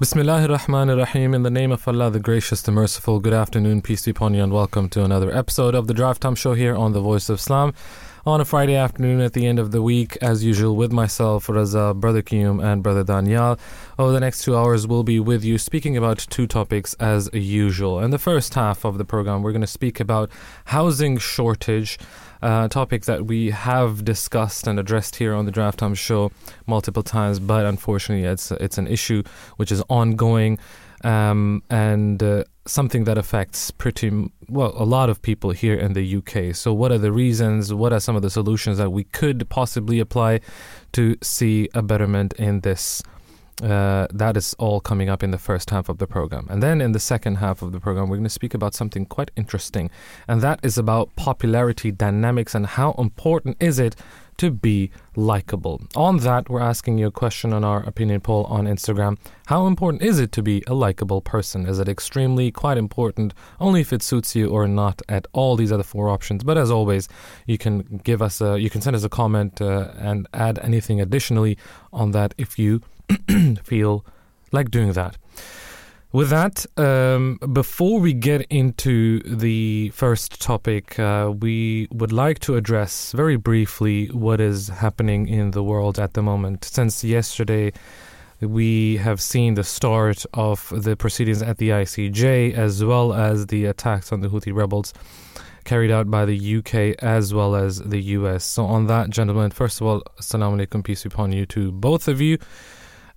Bismillah ar-Rahman ar-Rahim. In the name of Allah, the Gracious, the Merciful. Good afternoon, peace be upon you, and welcome to another episode of the Drive Time Show here on the Voice of Islam. On a Friday afternoon at the end of the week, as usual, with myself, Raza, Brother Qayyum, and Brother Danayal. Over the next two hours, we'll be with you speaking about two topics as usual. In the first half of the program, we're going to speak about housing shortage uh, topic that we have discussed and addressed here on the Drive Time Show multiple times, but unfortunately, it's it's an issue which is ongoing um, and uh, something that affects pretty well a lot of people here in the UK. So, what are the reasons? What are some of the solutions that we could possibly apply to see a betterment in this? Uh, that is all coming up in the first half of the program. And then in the second half of the program, we're going to speak about something quite interesting, and that is about popularity dynamics and how important is it to be likable. On that, we're asking you a question on our opinion poll on Instagram. How important is it to be a likable person? Is it extremely quite important, only if it suits you or not at all? These are the four options. But as always, you can give us a, you can send us a comment uh, and add anything additionally on that if you feel like doing that. With that, um, before we get into the first topic, uh, we would like to address very briefly what is happening in the world at the moment. Since yesterday, we have seen the start of the proceedings at the ICJ as well as the attacks on the Houthi rebels carried out by the UK as well as the US. So, on that, gentlemen, first of all, assalamu alaikum, peace upon you to both of you.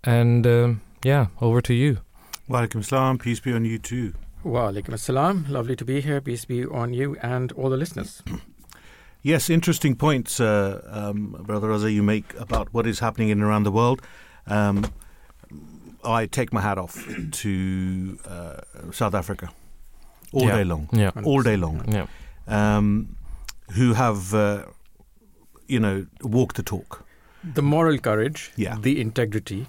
And um, yeah, over to you. Wa alaikum salam, peace be on you too. Wa alaikum assalam, lovely to be here, peace be on you and all the listeners. Yes, interesting points, uh, um, Brother Raza, you make about what is happening in and around the world. Um, I take my hat off to uh, South Africa all Yeah. day long. Yeah. All day long. Yeah. Um, who have, uh, you know, walked the talk. The moral courage, Yeah. the integrity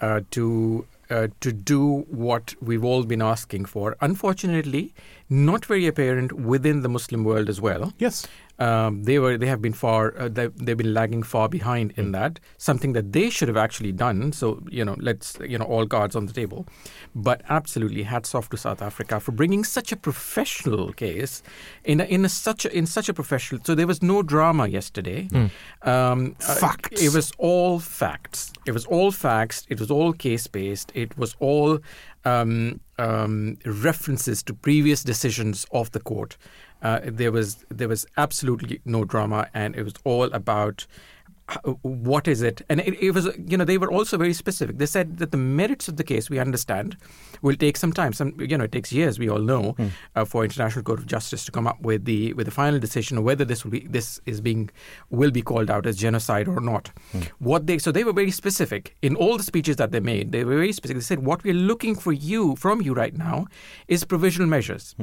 uh, to uh, to do what we've all been asking for. Unfortunately, not very apparent within the Muslim world as well. Yes. Um, they were they have been far uh, they, they've been lagging far behind in that something that they should have actually done. So you know let's you know all cards on the table. But absolutely hats off to South Africa for bringing such a professional case in a, in a, such a, in such a professional so there was no drama yesterday. Um, uh, Facts. it was all facts. It was all facts. It was all case based it was all um, um, references to previous decisions of the court uh, there was there was absolutely no drama, and it was all about what is it. And it, it was you know they were also very specific. They said that the merits of the case we understand will take some time. Some you know it takes years. We all know uh, for International Court of Justice to come up with the with the final decision of whether this will be this is being will be called out as genocide or not. What they so they were very specific in all the speeches that they made. They were very specific. They said what we're looking for you from you right now is provisional measures.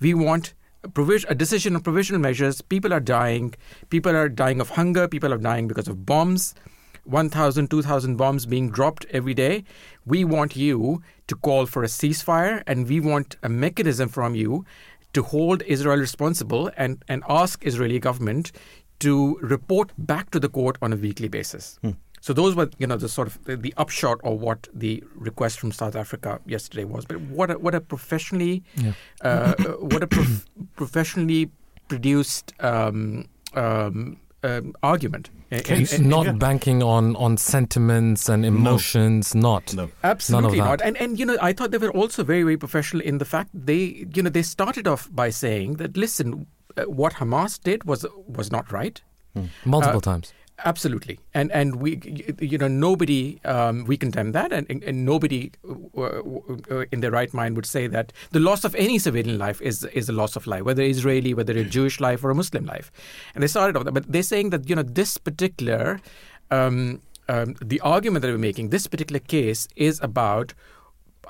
We want a decision on provisional measures. People are dying. People are dying of hunger. People are dying because of bombs. 1,000, 2,000 bombs being dropped every day. We want you to call for a ceasefire and we want a mechanism from you to hold Israel responsible and, and ask Israeli government to report back to the court on a weekly basis. Hmm. So those were, you know, the sort of the, the upshot of what the request from South Africa yesterday was. But what a, what a professionally, uh, what a prof- professionally produced um, um, um, argument. And- Case. and- and- not yeah. banking on, on sentiments and emotions, not. No. Absolutely None of not. And and you know, I thought they were also very very professional in the fact they you know they started off by saying that listen, uh, what Hamas did was was not right. Multiple Uh, times. Absolutely, and and we, you know, nobody um, we condemn that, and, and, nobody uh, uh, in their right mind would say that the loss of any civilian life is is a loss of life, whether Israeli, whether a Jewish life or a Muslim life. And they started off, that, but they're saying that you know this particular um, um, the argument that we're making, this particular case is about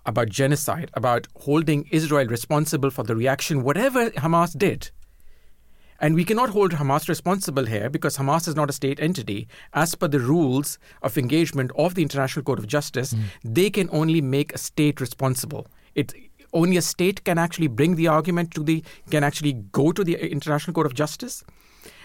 about genocide, about holding Israel responsible for the reaction, whatever Hamas did. And we cannot hold Hamas responsible here because Hamas is not a state entity. As per the rules of engagement of the International Court of Justice, they can only make a state responsible. It only a state can actually bring the argument to the can actually go to the International Court of Justice.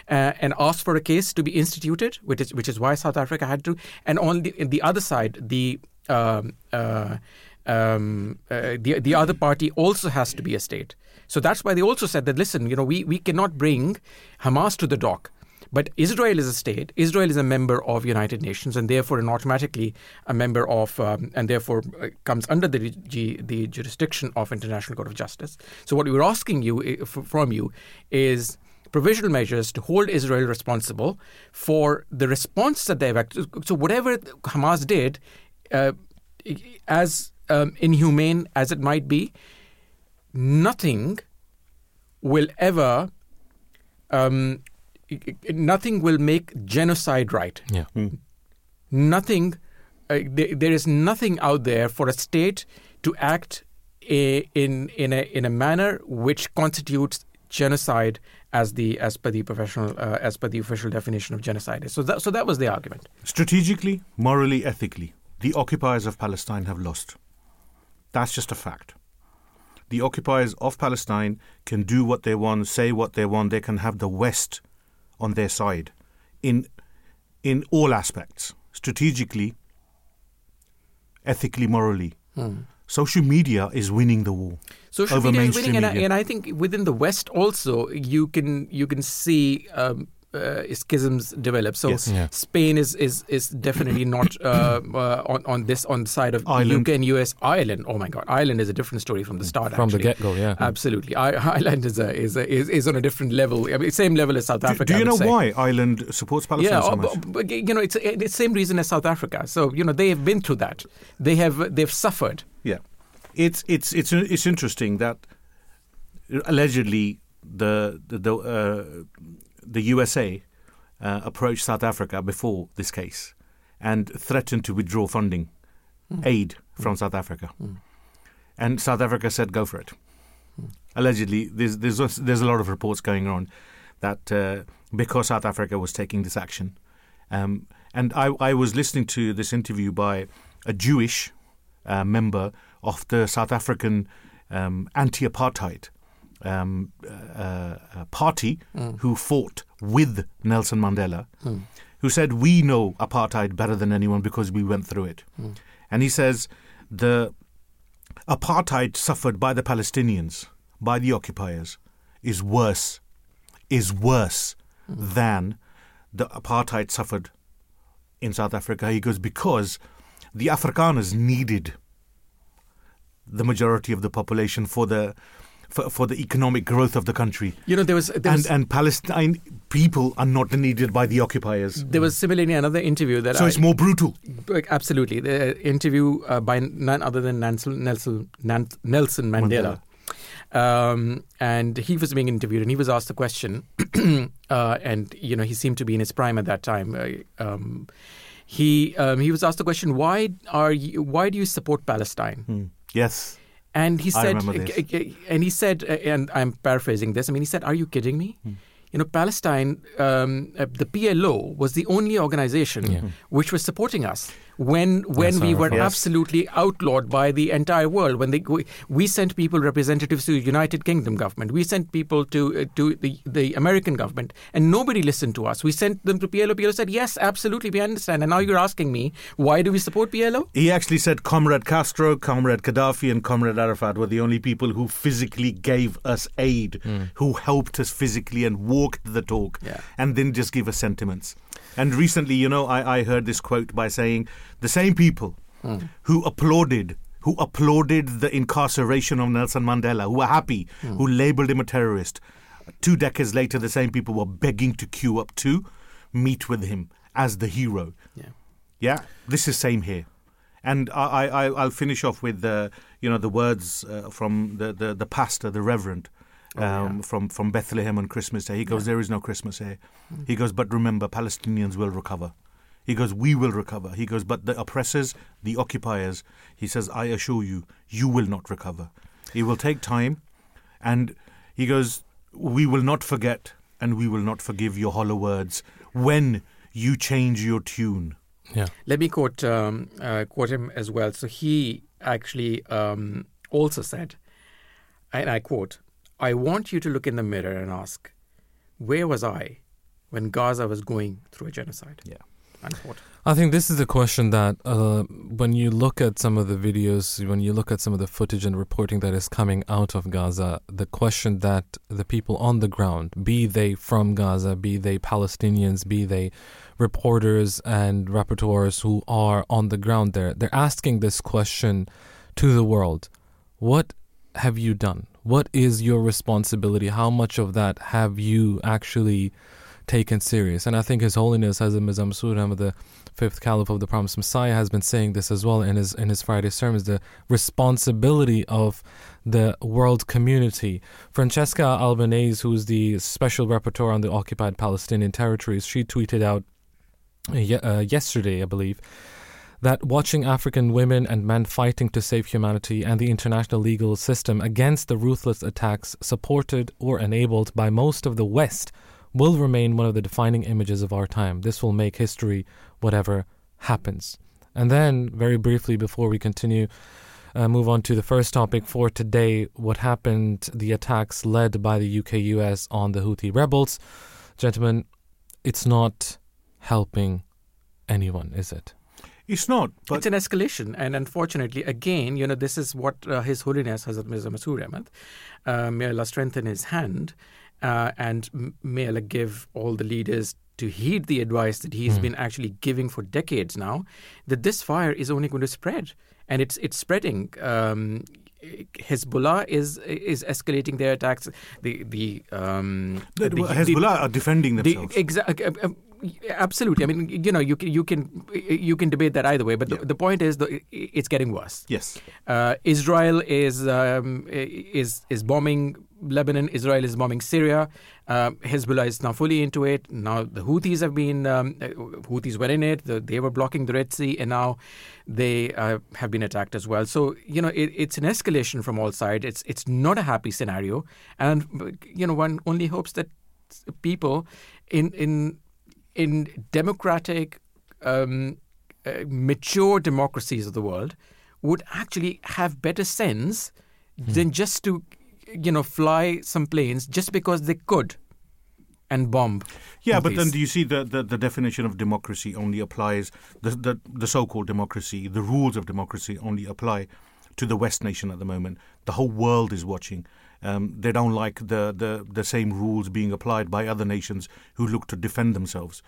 Uh, and ask for a case to be instituted, which is which is why South Africa had to. And on the, the other side, the um, uh, um, uh, the the other party also has to be a state. So that's why they also said that listen, you know, we, we cannot bring Hamas to the dock. But Israel is a state. Israel is a member of United Nations, and therefore, and automatically a member of, um, and therefore uh, comes under the the jurisdiction of International Court of Justice. So, what we're asking you from you is provisional measures to hold Israel responsible for the response that they've. Acted. So, whatever Hamas did, uh, as um, inhumane as it might be, nothing will ever um, nothing will make genocide right. Yeah. Mm. Nothing. Uh, there, there is nothing out there for a state to act a, in in a in a manner which constitutes genocide as the as per the professional uh, as per the official definition of genocide. So that so that was the argument. Strategically, morally, ethically, the occupiers of Palestine have lost. That's just a fact the occupiers of Palestine can do what they want, say what they want. They can have the West on their side in in all aspects, strategically, ethically, morally. Hmm. Social media is winning the war. Social media is winning, and I, and I, think within the West also you can you can see um, uh, schisms develop. So yes. yeah. Spain is is is definitely not uh, uh, on on this on the side of Ireland. UK and US. Ireland, oh my God, Ireland is a different story from the start. From actually. the get go, yeah, absolutely. I, Ireland is a, is, a, is is on a different level. I mean, same level as South do, Africa. Do you know say. why Ireland supports Palestine yeah, so much? But, you know, it's it's the same reason as South Africa. So you know, they have been through that. They have they've suffered. Yeah, it's it's it's it's interesting that allegedly the the the, uh, the USA uh, approached South Africa before this case and threatened to withdraw funding, mm. aid from mm. South Africa. Mm. And South Africa said, go for it. Hmm. Allegedly, there's, there's, there's a lot of reports going on that uh, because South Africa was taking this action, um, and I, I, was listening to this interview by a Jewish uh, member of the South African um, anti apartheid um, uh, uh, party mm. who fought with Nelson Mandela, mm. who said, We know apartheid better than anyone because we went through it. Mm. And he says, The apartheid suffered by the Palestinians, by the occupiers, is worse, is worse hmm. than the apartheid suffered in South Africa. He goes, Because the Afrikaners needed the majority of the population for the for, for the economic growth of the country. You know, there was, there was and and Palestine people are not needed by the occupiers. There was similarly another interview that so I, it's more brutal. Absolutely, the interview uh, by none other than Nelson Nelson, Nelson Mandela. Mandela. Um, and he was being interviewed, and he was asked the question, uh, and you know he seemed to be in his prime at that time. Uh, um, he um, he was asked the question, why are you, why do you support Palestine? Hmm. Yes, and he said, and he said, and I'm paraphrasing this. I mean, he said, "Are you kidding me?" Hmm you know, Palestine, um, uh, the PLO was the only organization yeah. which was supporting us when when we were yes. absolutely outlawed by the entire world. When they we sent people representatives to the United Kingdom government, we sent people to uh, to the, the American government, and nobody listened to us. We sent them to PLO. PLO said, "Yes, absolutely, we understand." And now you're asking me why do we support PLO? He actually said, "Comrade Castro, Comrade Gaddafi, and Comrade Arafat were the only people who physically gave us aid, mm. who helped us physically and." walked the talk yeah. and then just give us sentiments. And recently, you know, I, I heard this quote by saying the same people mm. who applauded who applauded the incarceration of Nelson Mandela, who were happy, mm. who labeled him a terrorist. Two decades later, the same people were begging to queue up to meet with him as the hero. Yeah, yeah. This is same here, and I, I I'll finish off with the you know the words uh, from the, the the pastor, the reverend, um, oh, yeah. Um, from from Bethlehem on Christmas Day. He goes, yeah. "There is no Christmas here." Mm. He goes, "But remember, Palestinians will recover." He goes, "We will recover." He goes, "But the oppressors, the occupiers," he says, "I assure you, you will not recover. It will take time." And he goes, "We will not forget, and we will not forgive your hollow words when you change your tune." Yeah. Let me quote um, uh, quote him as well. So he actually um, also said, and I quote, I want you to look in the mirror and ask, where was I when Gaza was going through a genocide? Yeah. unquote. I think this is a question that uh, when you look at some of the videos, when you look at some of the footage and reporting that is coming out of Gaza, the question that the people on the ground, be they from Gaza, be they Palestinians, be they reporters and rapporteurs who are on the ground there, they're asking this question to the world What have you done? What is your responsibility? How much of that have you actually taken serious? And I think His Holiness Hazrat Mirza Ahmad, the fifth caliph of the promised Messiah, has been saying this as well in his in his Friday sermons. The responsibility of the world community. Francesca Albanese, who's the special rapporteur on the occupied Palestinian territories, she tweeted out uh, yesterday, I believe, that watching African women and men fighting to save humanity and the international legal system against the ruthless attacks supported or enabled by most of the West will remain one of the defining images of our time. This will make history whatever happens. And then, very briefly, before we continue, uh, move on to the first topic for today what happened, the attacks led by the UK US on the Houthi rebels. Gentlemen, it's not helping anyone, is it? It's not. But it's an escalation, and unfortunately, again, you know, this is what uh, His Holiness Hazrat Mirza Masroor Ahmad, uh, may Allah strengthen his hand, uh, and may Allah give all the leaders to heed the advice that he's mm. been actually giving for decades now, that this fire is only going to spread, and it's it's spreading. Um, Hezbollah is is escalating their attacks. The the, um, the, the Hezbollah the, are defending themselves. The, exa- uh, uh, absolutely. I mean, you know, you can you can you can debate that either way, but yeah. the, the, point is, the, it's getting worse. Yes. Uh, Israel is um, is is bombing Lebanon. Israel is bombing Syria. Uh, Hezbollah is now fully into it. Now the Houthis have been um, uh, Houthis were in it. The, they were blocking the Red Sea, and now they uh, have been attacked as well. So you know, it, it's an escalation from all sides. It's it's not a happy scenario, and you know, one only hopes that people in in in democratic, um, uh, mature democracies of the world would actually have better sense mm. than just to, you know, fly some planes just because they could and bomb. Yeah, but then do you see the, the, the, definition of democracy only applies, the, the, the so called democracy, the rules of democracy only apply to the West nation at the moment. The whole world is watching. Um, they don't like the, the, the same rules being applied by other nations who look to defend themselves.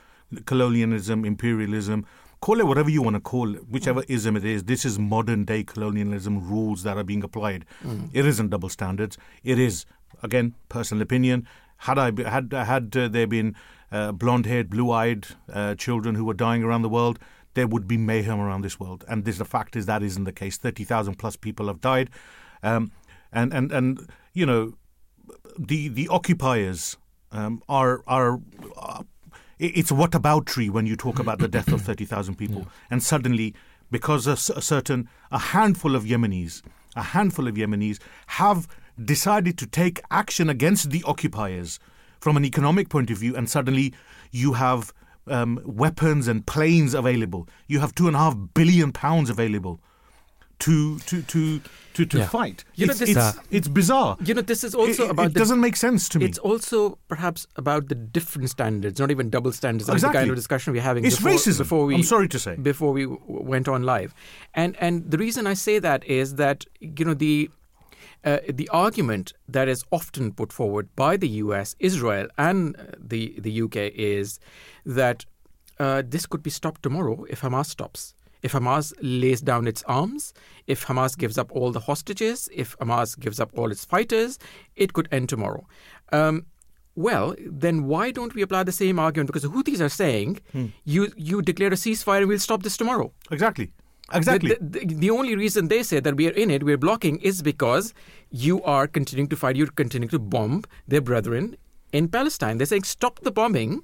Colonialism, imperialism, call it whatever you want to call it, whichever mm. ism it is. This is modern day colonialism rules that are being applied. Mm. It isn't double standards. It is, again, personal opinion. Had I had had uh, there been uh, blonde-haired, blue-eyed uh, children who were dying around the world, there would be mayhem around this world. And this, the fact is that isn't the case. Thirty thousand plus people have died. Um, and and and you know, the the occupiers um, are are. Uh, it's whataboutery when you talk about the death of 30,000 people. Yeah. And suddenly, because a, a, certain, a handful of Yemenis, a handful of Yemenis have decided to take action against the occupiers from an economic point of view, and suddenly you have um, weapons and planes available. You have two and a half billion pounds available to to to to, to yeah. fight. You it's, know, this, it's, it's, bizarre. You know, this is also it, about. It the, doesn't make sense to me. It's also perhaps about the different standards, not even double standards. Exactly. the kind of discussion we're having. It's before, racism. Before we, I'm sorry to say. Before we went on live, and and the reason I say that is that you know the. Uh, the argument that is often put forward by the U.S., Israel, and the the UK is that uh, this could be stopped tomorrow if Hamas stops if Hamas lays down its arms, if Hamas gives up all the hostages, if Hamas gives up all its fighters, it could end tomorrow. Um, well, then why don't we apply the same argument? Because the Houthis are saying hmm. you you declare a ceasefire and we'll stop this tomorrow. Exactly. Exactly. The, the, the, only reason they say that we are in it, we're blocking, is because you are continuing to fight, you're continuing to bomb their brethren in Palestine. They're saying stop the bombing,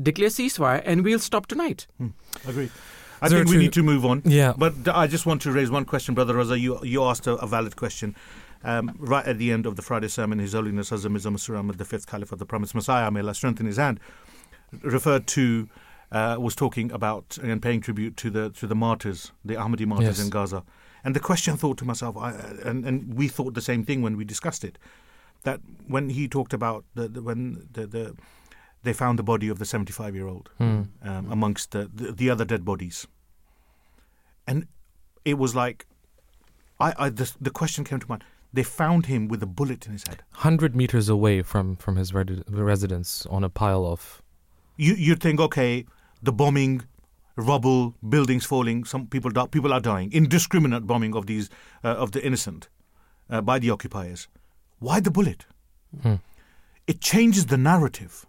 declare ceasefire, and we'll stop tonight. Hmm. Agreed. I think we need to move on. Yeah. But I just want to raise one question, Brother Raza. You, you asked a, a valid question. Um, right at the end of the Friday sermon, His Holiness Hazrat Mirza Masroor Ahmad, the fifth Caliph of the Promised Messiah, may Allah strengthen his hand, referred to, uh, was talking about and paying tribute to the to the martyrs, the Ahmadi martyrs yes. in Gaza. And the question I thought to myself, I, and, and we thought the same thing when we discussed it, that when he talked about the, the when the, the they found the body of the 75 year old Hmm. um, amongst the, the, the other dead bodies. And it was like, I, I the, the question came to mind. They found him with a bullet in his head. 100 meters away from, from his redi- residence on a pile of. You, you'd think, okay, the bombing, rubble, buildings falling, some people die, people are dying, indiscriminate bombing of these uh, of the innocent uh, by the occupiers. Why the bullet? Hmm. It changes the narrative.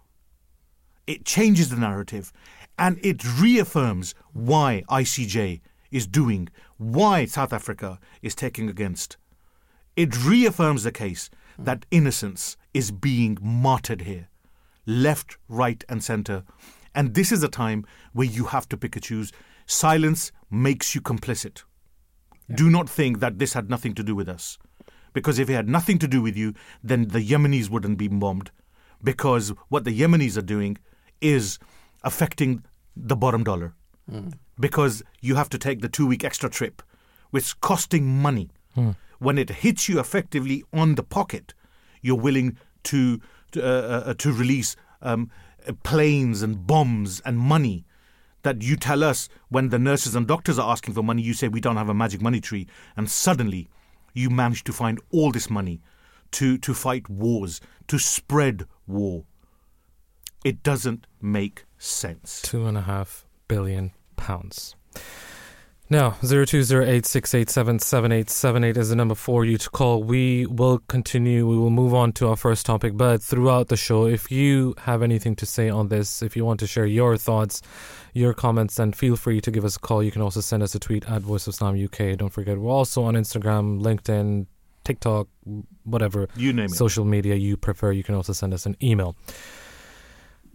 It changes the narrative, and it reaffirms why ICJ is doing, why South Africa is taking against. It reaffirms the case that innocence is being martyred here, left, right, and center. And this is a time where you have to pick and choose. Silence makes you complicit. Do not think that this had nothing to do with us. Because if it had nothing to do with you, then the Yemenis wouldn't be bombed. Because what the Yemenis are doing is affecting the bottom dollar. Because you have to take the two week extra trip, which is costing money. When it hits you effectively on the pocket, you're willing to to, uh, uh, to release um, uh, planes and bombs and money that you tell us when the nurses and doctors are asking for money, you say we don't have a magic money tree, and suddenly you manage to find all this money to, to fight wars, to spread war. It doesn't make sense. Two and a half billion pounds. Now, 0208687778 is the number for you to call. We will continue. We will move on to our first topic. But throughout the show, if you have anything to say on this, if you want to share your thoughts, your comments, then feel free to give us a call. You can also send us a tweet at Voice of Islam UK. Don't forget, we're also on Instagram, LinkedIn, TikTok, whatever You name it. social media you prefer. You can also send us an email.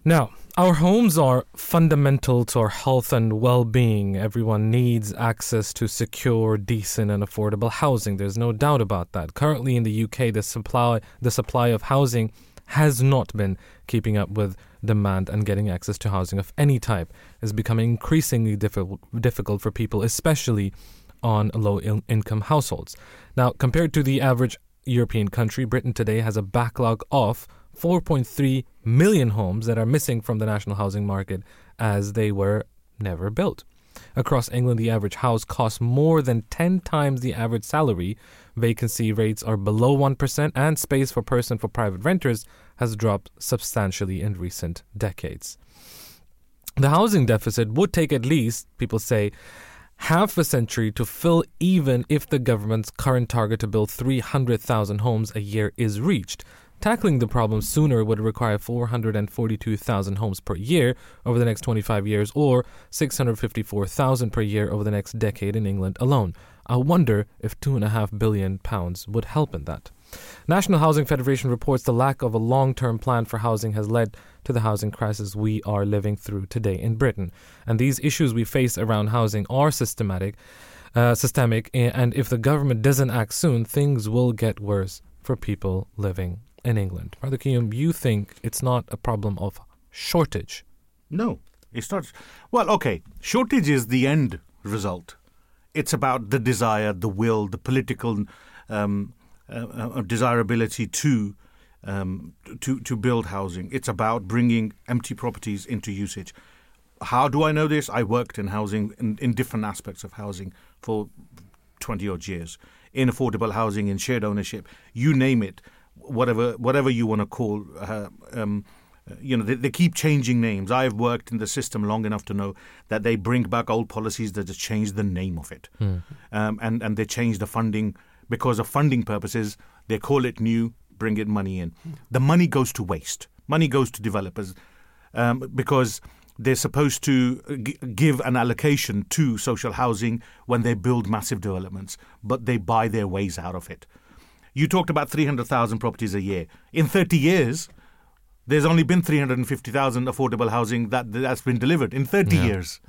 Now, our homes are fundamental to our health and well being. Everyone needs access to secure, decent, and affordable housing. There's no doubt about that. Currently in the UK, the supply, the supply of housing has not been keeping up with demand, and getting access to housing of any type is becoming increasingly difficult, difficult for people, especially on low in- income households. Now, compared to the average European country, Britain today has a backlog of 4.3 million homes that are missing from the national housing market as they were never built. Across England, the average house costs more than 10 times the average salary. Vacancy rates are below 1%, and space per person for private renters has dropped substantially in recent decades. The housing deficit would take at least, people say, half a century to fill, even if the government's current target to build 300,000 homes a year is reached. Tackling the problem sooner would require 442,000 homes per year over the next 25 years, or 654,000 per year over the next decade in England alone. I wonder if two and a half billion pounds would help in that. National Housing Federation reports the lack of a long-term plan for housing has led to the housing crisis we are living through today in Britain. And these issues we face around housing are systematic, uh, systemic, and if the government doesn't act soon, things will get worse for people living in England. Brother Qayyum, you think it's not a problem of shortage? No, it's not. Well, okay, shortage is the end result. It's about the desire, the will, the political um, uh, uh, desirability to um, to to build housing. It's about bringing empty properties into usage. How do I know this? I worked in housing in, in different aspects of housing for twenty odd years, in affordable housing, in shared ownership, you name it, whatever whatever you want to call. Uh, um, you know, they, they keep changing names. I've worked in the system long enough to know that they bring back old policies that just change the name of it, um, and and they change the funding because of funding purposes. They call it new, bring it money in. The money goes to waste. Money goes to developers um, because they're supposed to g- give an allocation to social housing when they build massive developments, but they buy their ways out of it. You talked about 300,000 properties a year. In 30 years, there's only been 350,000 affordable housing that that's been delivered in 30 years.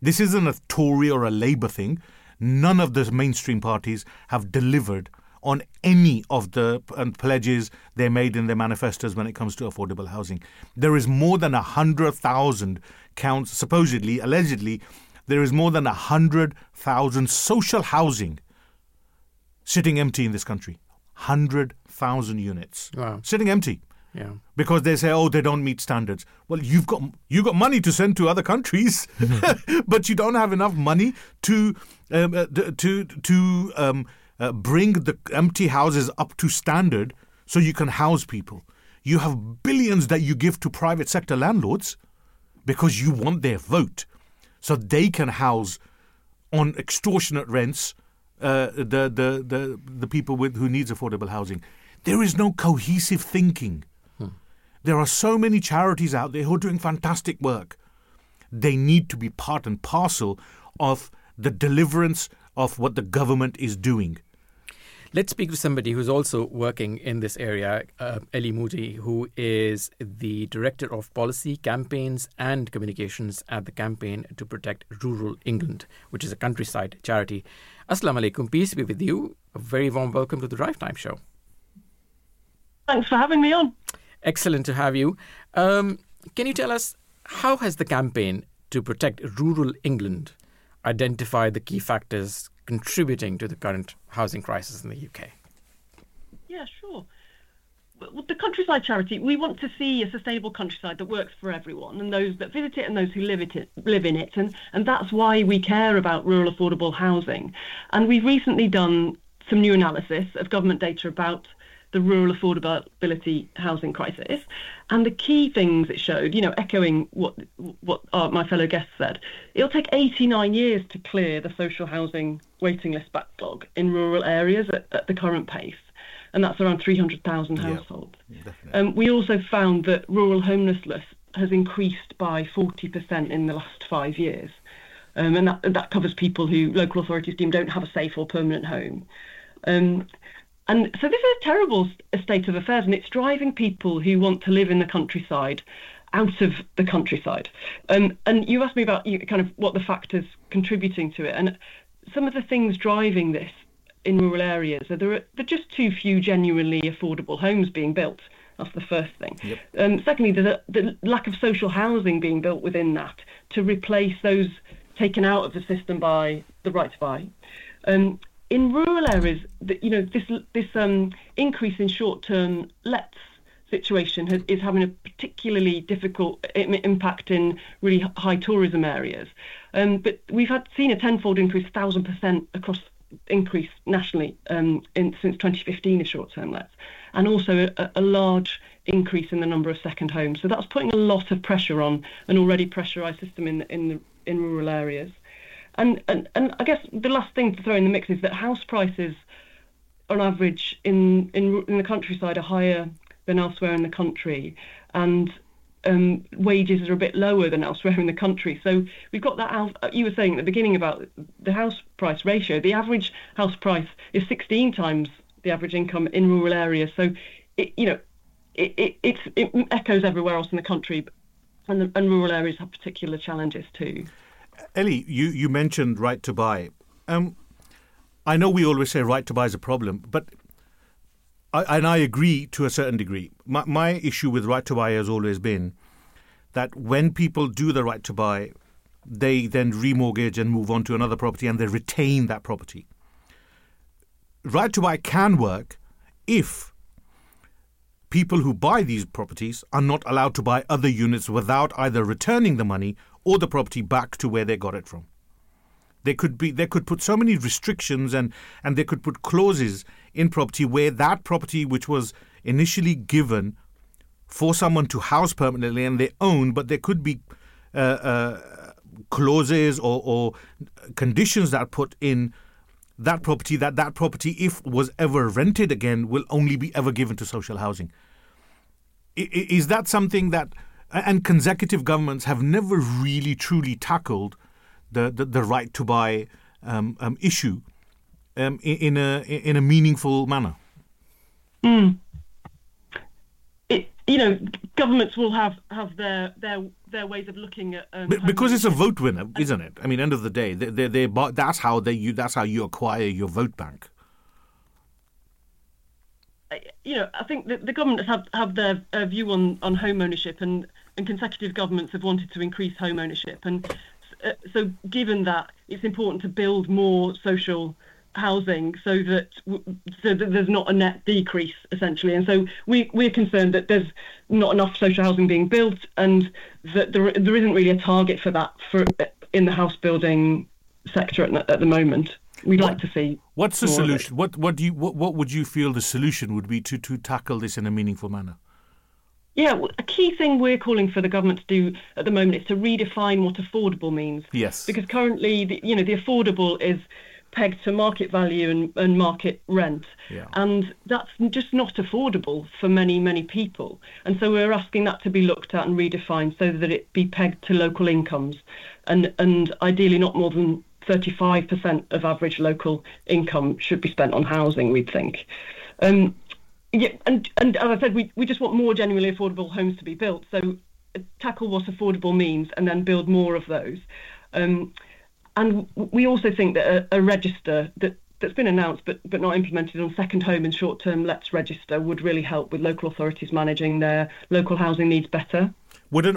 This isn't a Tory or a Labour thing. None of the mainstream parties have delivered on any of the uh, pledges they made in their manifestos when it comes to affordable housing. There is more than 100,000 counts, supposedly, allegedly, there is more than 100,000 social housing sitting empty in this country. 100,000 units Wow. sitting empty. Yeah. because they say, "Oh, they don't meet standards." Well, you've got you've got money to send to other countries, but you don't have enough money to um, uh, to to um, uh, bring the empty houses up to standard so you can house people. You have billions that you give to private sector landlords because you want their vote, so they can house on extortionate rents uh, the, the the the people with who needs affordable housing. There is no cohesive thinking. There are so many charities out there who are doing fantastic work. They need to be part and parcel of the deliverance of what the government is doing. Let's speak to somebody who's also working in this area, uh, Elli Moody, who is the Director of Policy, Campaigns and Communications at the Campaign to Protect Rural England, which is a countryside charity. Assalamu alaikum, peace be with you. A very warm welcome to the Drive Time Show. Thanks for having me on. Excellent to have you. Um, can you tell us how has the campaign to protect rural England identified the key factors contributing to the current housing crisis in the UK? Yeah, sure. The countryside charity, we want to see a sustainable countryside that works for everyone, and those that visit it and those who live it live in it, and and that's why we care about rural affordable housing. And we've recently done some new analysis of government data about the rural affordability housing crisis. And the key things it showed, you know, echoing what what uh, my fellow guests said, it'll take 89 years to clear the social housing waiting list backlog in rural areas at, at the current pace. And that's around 300,000 households. Definitely. Um, we also found that rural homelessness has increased by 40% in the last five years. Um, and that, that covers people who local authorities deem don't have a safe or permanent home. Um, and so this is a terrible state of affairs, and it's driving people who want to live in the countryside out of the countryside. Um, and you asked me about you, kind of what the factors contributing to it, and some of the things driving this in rural areas are there are, there are just too few genuinely affordable homes being built. That's the first thing. Yep. Um, secondly, there's a, the lack of social housing being built within that to replace those taken out of the system by the right to buy. Um, in rural areas, the, you know, this this um, increase in short-term lets situation has, is having a particularly difficult impact in really high tourism areas. Um, but we've had seen a tenfold increase, thousand percent across increase nationally um, in, since 2015 of short-term lets, and also a, a large increase in the number of second homes. So that's putting a lot of pressure on an already pressurised system in in the, in rural areas. And, and and I guess the last thing to throw in the mix is that house prices, on average, in in, in the countryside are higher than elsewhere in the country, and um, wages are a bit lower than elsewhere in the country. So we've got that. You were saying at the beginning about the house price ratio. The average house price is 16 times the average income in rural areas. So, it, you know, it, it, it echoes everywhere else in the country, and, the, and rural areas have particular challenges too. Elli, you, you mentioned right to buy. Um, I know we always say right to buy is a problem, but I, and I agree to a certain degree. My, my issue with right to buy has always been that when people do the right to buy, they then remortgage and move on to another property and they retain that property. Right to buy can work if people who buy these properties are not allowed to buy other units without either returning the money or the property back to where they got it from. They could be they could put so many restrictions and and they could put clauses in property where that property which was initially given for someone to house permanently and they own, but there could be uh, uh, clauses or, or conditions that are put in that property that that property, if was ever rented again, will only be ever given to social housing. I- Is that something that and consecutive governments have never really truly tackled the the, the right to buy um, um, issue um, in a in a meaningful manner? It, you know, governments will have, have their, their their ways of looking at um, Be- because it's a vote winner, isn't it? I mean, end of the day, they, they, that's how they you that's how you acquire your vote bank. you know, I think the, the government have have their uh, view on, on home ownership, and, and consecutive governments have wanted to increase home ownership, and uh, so given that, it's important to build more social housing so that so that there's not a net decrease essentially. And so we we're concerned that there's not enough social housing being built and that there there isn't really a target for that for in the house building sector at, at the moment. We'd what, like to see what's the solution? What what do you what, what would you feel the solution would be to to tackle this in a meaningful manner? Yeah, a key thing we're calling for the government to do at the moment is to redefine what affordable means. Yes. Because currently, the, you know, the affordable is pegged to market value and, and market rent. Yeah. And that's just not affordable for many, many people. And so we're asking that to be looked at and redefined so that it be pegged to local incomes and, and ideally not more than 35% of average local income should be spent on housing, we'd think. Um, yeah, and, and as I said, we, we just want more genuinely affordable homes to be built. So uh, tackle what affordable means and then build more of those. Um, and we also think that a, a register that that's been announced but but not implemented on second home and short term lets register would really help with local authorities managing their local housing needs better. Wouldn't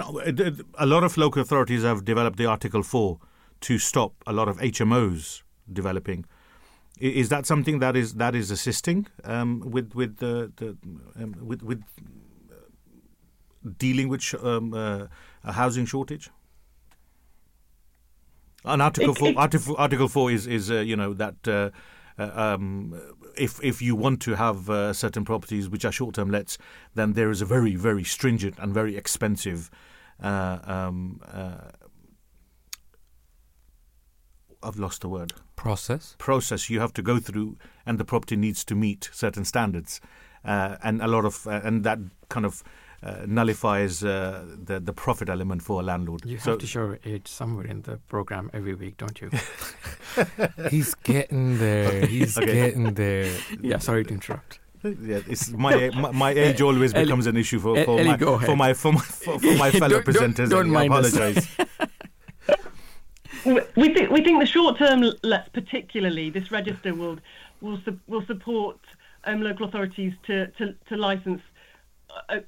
a lot of local authorities have developed the Article Four to stop a lot of HMOs developing? Is that something that is that is assisting um, with with the, the um, with with dealing with um, uh, a housing shortage? And Article it, Four, it, Article, Article Four is is uh, you know that uh, uh, um, if if you want to have uh, certain properties which are short term lets, then there is a very very stringent and very expensive. Uh, um, uh, I've lost the word. Process. Process you have to go through, and the property needs to meet certain standards, and a lot of and that kind of uh, nullifies uh, the the profit element for a landlord. You have to show age somewhere in the program every week, don't you? He's getting there. He's okay. getting there. Yeah, sorry to interrupt. Yeah, it's my my, my age always Elli, becomes an issue for, for, my, for my for my for, for my fellow don't, presenters. Don't, don't mind I apologize. we think we think the short term lets particularly this register will will will support um, local authorities to to, to license uh,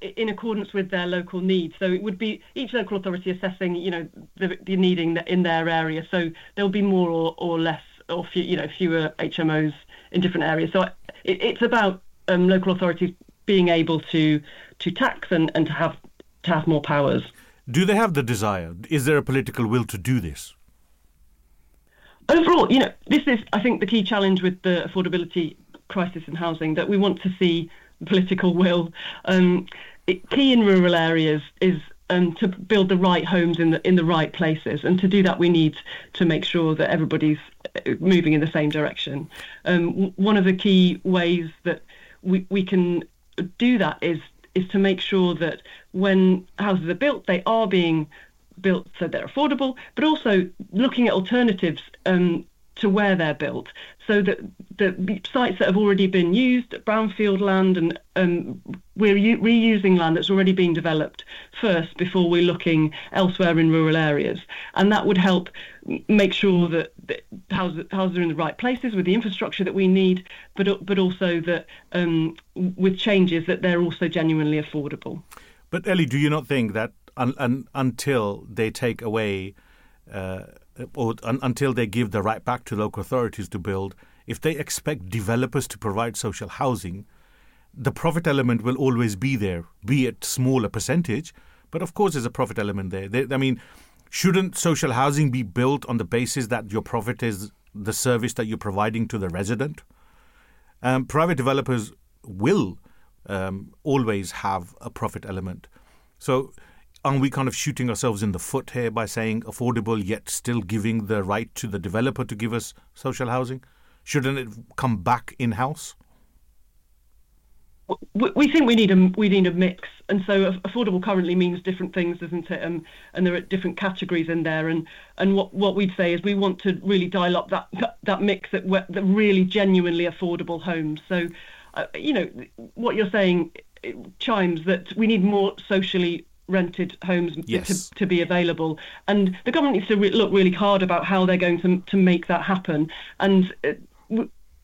in accordance with their local needs. So it would be each local authority assessing, you know, the, the needing in their area. So there'll be more or, or less, or few, you know, fewer HMOs in different areas. So it, it's about um, local authorities being able to to tax and, and to have to have more powers. Do they have the desire? Is there a political will to do this? Overall, you know, this is, I think, the key challenge with the affordability crisis in housing that we want to see political will. Um, it, key in rural areas is um, to build the right homes in the in the right places, and to do that, we need to make sure that everybody's uh, moving in the same direction. Um, one of the key ways that we we can do that is is to make sure that when houses are built, they are being built so they're affordable, but also looking at alternatives um, to where they're built so that the sites that have already been used, brownfield land, and um, we're u- reusing land that's already been developed first before we're looking elsewhere in rural areas. And that would help make sure that, that houses, houses are in the right places with the infrastructure that we need, but, but also that um, with changes that they're also genuinely affordable. But Elli, do you not think that un- un- until they take away uh, or un, until they give the right back to local authorities to build, if they expect developers to provide social housing, the profit element will always be there, be it smaller percentage, but of course there's a profit element there. They, I mean, shouldn't social housing be built on the basis that your profit is the service that you're providing to the resident? Um, private developers will um, always have a profit element. So aren't we kind of shooting ourselves in the foot here by saying affordable yet still giving the right to the developer to give us social housing? Shouldn't it come back in house? We think we need a we need a mix, and so affordable currently means different things, doesn't it? Um, and there are different categories in there, and and what, what we'd say is we want to really dial up that that, that mix that that really genuinely affordable homes. So, uh, you know, what you're saying chimes that we need more socially rented homes yes. to, to be available. And the government needs to re- look really hard about how they're going to to make that happen. And uh,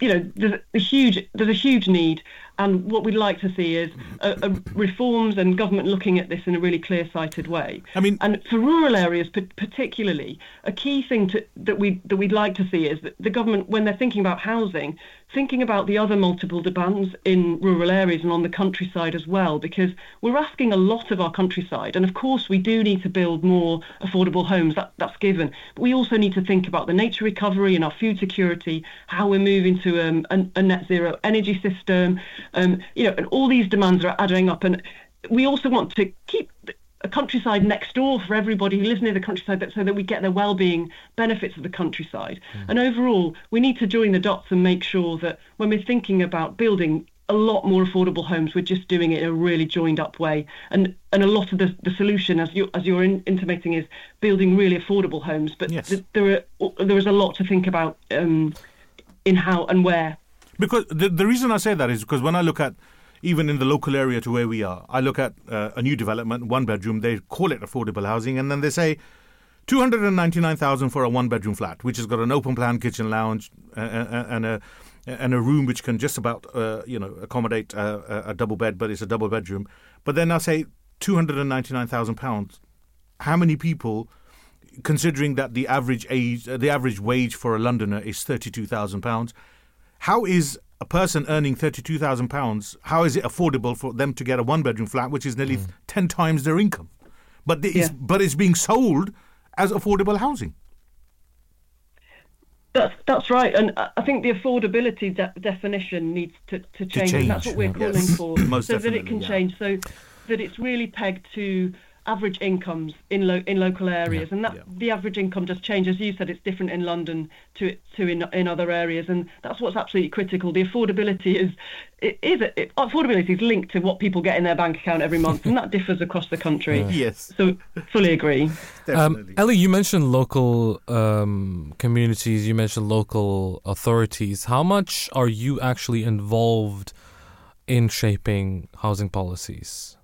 you know, there's a huge there's a huge need, And what we'd like to see is uh, uh, reforms and government looking at this in a really clear-sighted way. I mean, and for rural areas particularly, a key thing to, that we that we'd like to see is that the government, when they're thinking about housing, thinking about the other multiple demands in rural areas and on the countryside as well, because we're asking a lot of our countryside. And of course, we do need to build more affordable homes, that, that's given. But we also need to think about the nature recovery and our food security, how we're moving to um, a, a, net zero energy system, um, you know, and all these demands are adding up. And we also want to keep a countryside next door for everybody who lives near the countryside so that we get the well-being benefits of the countryside. Mm. And overall, we need to join the dots and make sure that when we're thinking about building a lot more affordable homes, we're just doing it in a really joined up way. And and a lot of the, the solution, as you as you're in, intimating, is building really affordable homes. But yes. th- there are there is a lot to think about um, in how and where. Because the the reason I say that is because when I look at even in the local area to where we are. I look at uh, a new development, one bedroom, they call it affordable housing, and then they say 299,000 for a one bedroom flat, which has got an open plan kitchen lounge and a and a room which can just about uh, you know accommodate a, a, double bed, but it's a double bedroom. But then I say 299,000 pounds. How many people? Considering that the average age, uh, the average wage for a Londoner is thirty-two thousand pounds, how is a person earning £32,000, how is it affordable for them to get a one bedroom flat, which is nearly mm. 10 times their income? But, yeah. but it's being sold as affordable housing. That's that's right, and I think the affordability de- definition needs to, to, change, to change. that's what we're calling yes. for, so that it can yeah. change, so that it's really pegged to average incomes in lo- in local areas, yeah, and that yeah. the average income does change. As you said, it's different in London to to in in other areas, and that's what's absolutely critical. The affordability is it is it, affordability is linked to what people get in their bank account every month, and that differs across the country. Yeah. Yes, so fully agree. Um, Elli, you mentioned local um, communities, you mentioned local authorities. How much are you actually involved in shaping housing policies?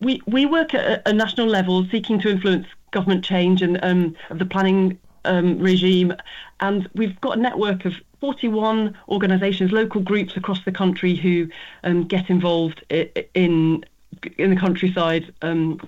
We we work at a national level, seeking to influence government change and um, of the planning um, regime, and we've got a network of 41 organisations, local groups across the country who um, get involved in in the countryside um,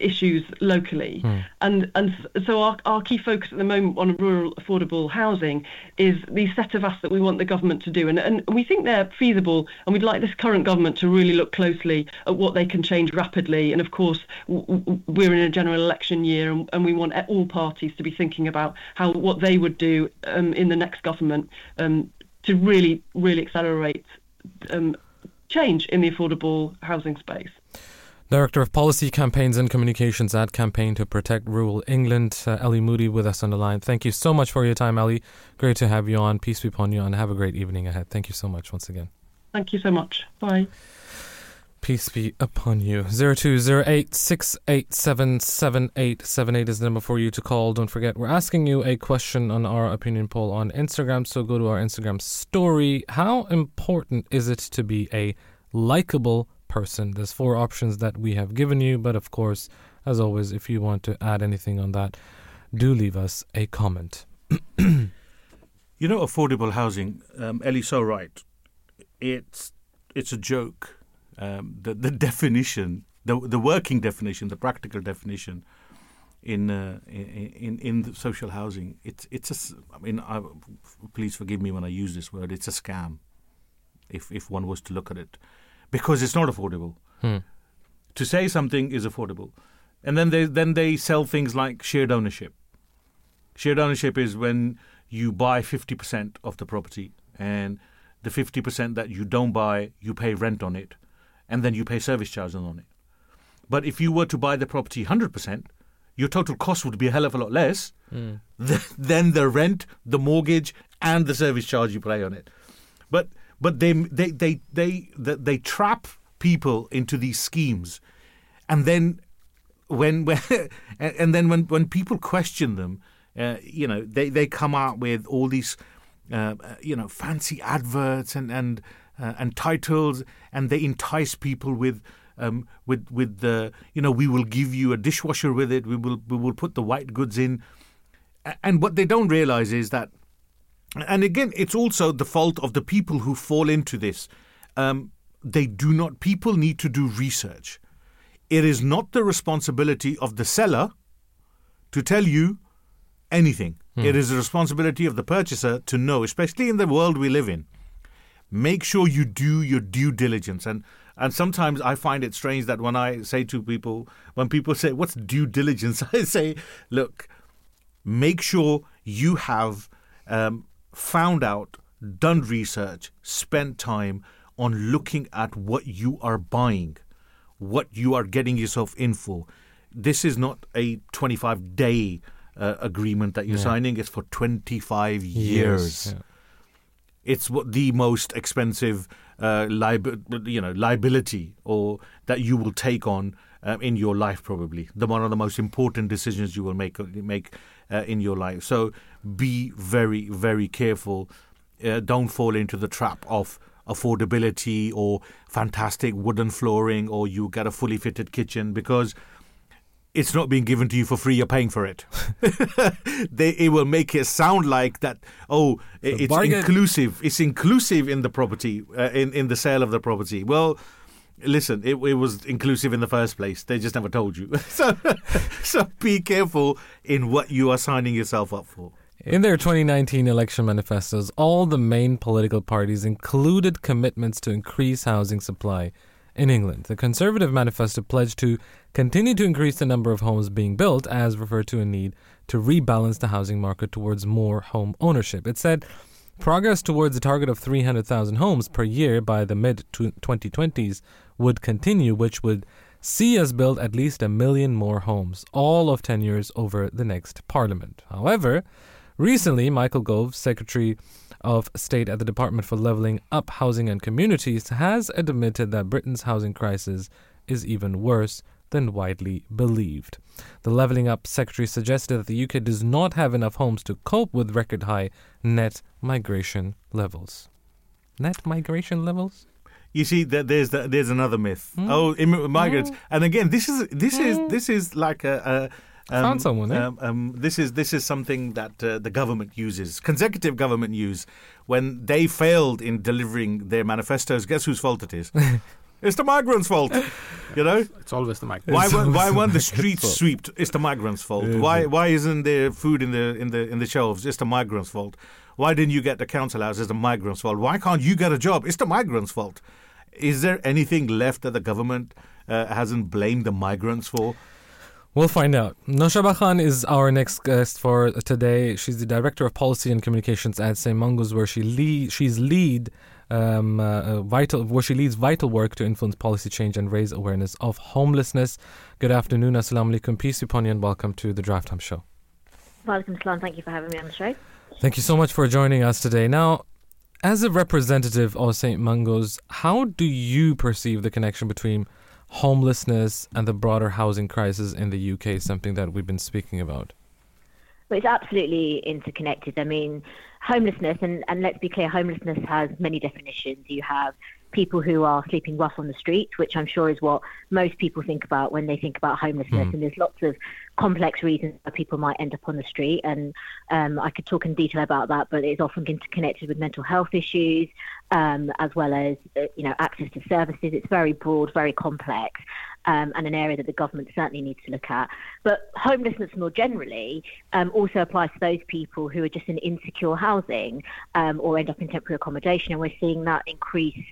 issues locally. Hmm. And and so our, our key focus at the moment on rural affordable housing is the set of us that we want the government to do. And, and we think they're feasible and we'd like this current government to really look closely at what they can change rapidly. And of course, w- we're in a general election year and, and, we want all parties to be thinking about how what they would do um, in the next government um, to really, really accelerate um, change in the affordable housing space. Director of Policy Campaigns and Communications at Campaign to Protect Rural England, uh, Elli Moody, with us on the line. Thank you so much for your time, Elli. Great to have you on. Peace be upon you, and have a great evening ahead. Thank you so much once again. Thank you so much. Bye. Peace be upon you. 0208 is the number for you to call. Don't forget, we're asking you a question on our opinion poll on Instagram. So go to our Instagram story. How important is it to be a likable person. There's four options that we have given you, but of course, as always, if you want to add anything on that, do leave us a comment. you know, affordable housing, um, so right. It's it's a joke. Um, the the definition, the the working definition, the practical definition in uh, in in social housing, it's it's a. I mean, I, please forgive me when I use this word. It's a scam. If if one was to look at it, because it's not affordable. Hmm. To say something is affordable, and then they then they sell things like shared ownership. Shared ownership is when you buy fifty percent of the property, and the fifty percent that you don't buy, you pay rent on it, and then you pay service charges on it. But if you were to buy the property hundred percent, your total cost would be a hell of a lot less mm. than the rent, the mortgage, and the service charge you pay on it. But but they they they they they, they trap people into these schemes, and then when, when and then when when people question them, uh, you know they they come out with all these uh, you know fancy adverts and and uh, and titles, and they entice people with. Um, with with the you know we will give you a dishwasher with it we will we will put the white goods in and what they don't realize is that and again, it's also the fault of the people who fall into this. Um, they do not. People need to do research. It is not the responsibility of the seller to tell you anything. It is the responsibility of the purchaser to know, especially in the world we live in. Make sure you do your due diligence. And and sometimes I find it strange that when I say to people, when people say, "What's due diligence?" I say, "Look, make sure you have um, found out, done research, spent time on looking at what you are buying, what you are getting yourself in for. This is not a 25 day uh, agreement that you're Yeah. signing, it's for 25 years. Yeah. It's what the most expensive uh, liab- you know, liability or that you will take on um, in your life, probably the one of the most important decisions you will make make uh, in your life. So be very, very careful. Uh, don't fall into the trap of affordability or fantastic wooden flooring, or you get a fully fitted kitchen because it's not being given to you for free. You're paying for it. they, it will make it sound like that. Oh, it's bargain. inclusive. It's inclusive in the property, uh, in in the sale of the property. Well, listen, it, it was inclusive in the first place. They just never told you. so, so be careful in what you are signing yourself up for. In their 2019 election manifestos, all the main political parties included commitments to increase housing supply in England. The Conservative manifesto pledged to continue to increase the number of homes being built, as referred to a need to rebalance the housing market towards more home ownership. It said progress towards a target of 300,000 homes per year by the mid 2020s would continue, which would see us build at least a million more homes, all of 10 years over the next parliament. However, recently, Michael Gove, Secretary of State at the Department for Levelling Up Housing and Communities, has admitted that Britain's housing crisis is even worse than widely believed. The Levelling Up Secretary suggested that the UK does not have enough homes to cope with record high net migration levels. Net migration levels? You see, that there's the, there's another myth. Hmm. Oh, immi- migrants, and again, this is this is this is like a. a um, Found someone, eh? um, um, this is this is something that uh, the government uses, consecutive government use, when they failed in delivering their manifestos. Guess whose fault it is? it's the migrants' fault. You know, It's always the mic. why weren't, why weren't the It's streets fault. swept? It's the migrants' fault. Is Why it? why isn't there food in the in the in the shelves? It's the migrants' fault. Why didn't you get the council house? It's the migrants' fault. Why can't you get a job? It's the migrants' fault. Is there anything left that the government uh, hasn't blamed the migrants for? We'll find out. Naushabah Khan is our next guest for today. She's the Director of Policy and Communications at St. Mungo's, where she lead, she's lead um, uh, uh, vital where she leads vital work to influence policy change and raise awareness of homelessness. Good afternoon, Assalamu alaikum, peace be upon you, and welcome to the Drive Time Show. Welcome, salam. Thank you for having me on the show. Thank you so much for joining us today. Now, as a representative of St. Mungo's, how do you perceive the connection between homelessness and the broader housing crisis in the UK, something that we've been speaking about? But it's absolutely interconnected. I mean, homelessness, and, and let's be clear, homelessness has many definitions. You have people who are sleeping rough on the street, which I'm sure is what most people think about when they think about homelessness. Mm. And there's lots of complex reasons why people might end up on the street. And um, I could talk in detail about that, but it's often interconnected with mental health issues, um, as well as uh, you know access to services. It's very broad, very complex. Um, and an area that the government certainly needs to look at. But homelessness more generally um, also applies to those people who are just in insecure housing um, or end up in temporary accommodation. And we're seeing that increase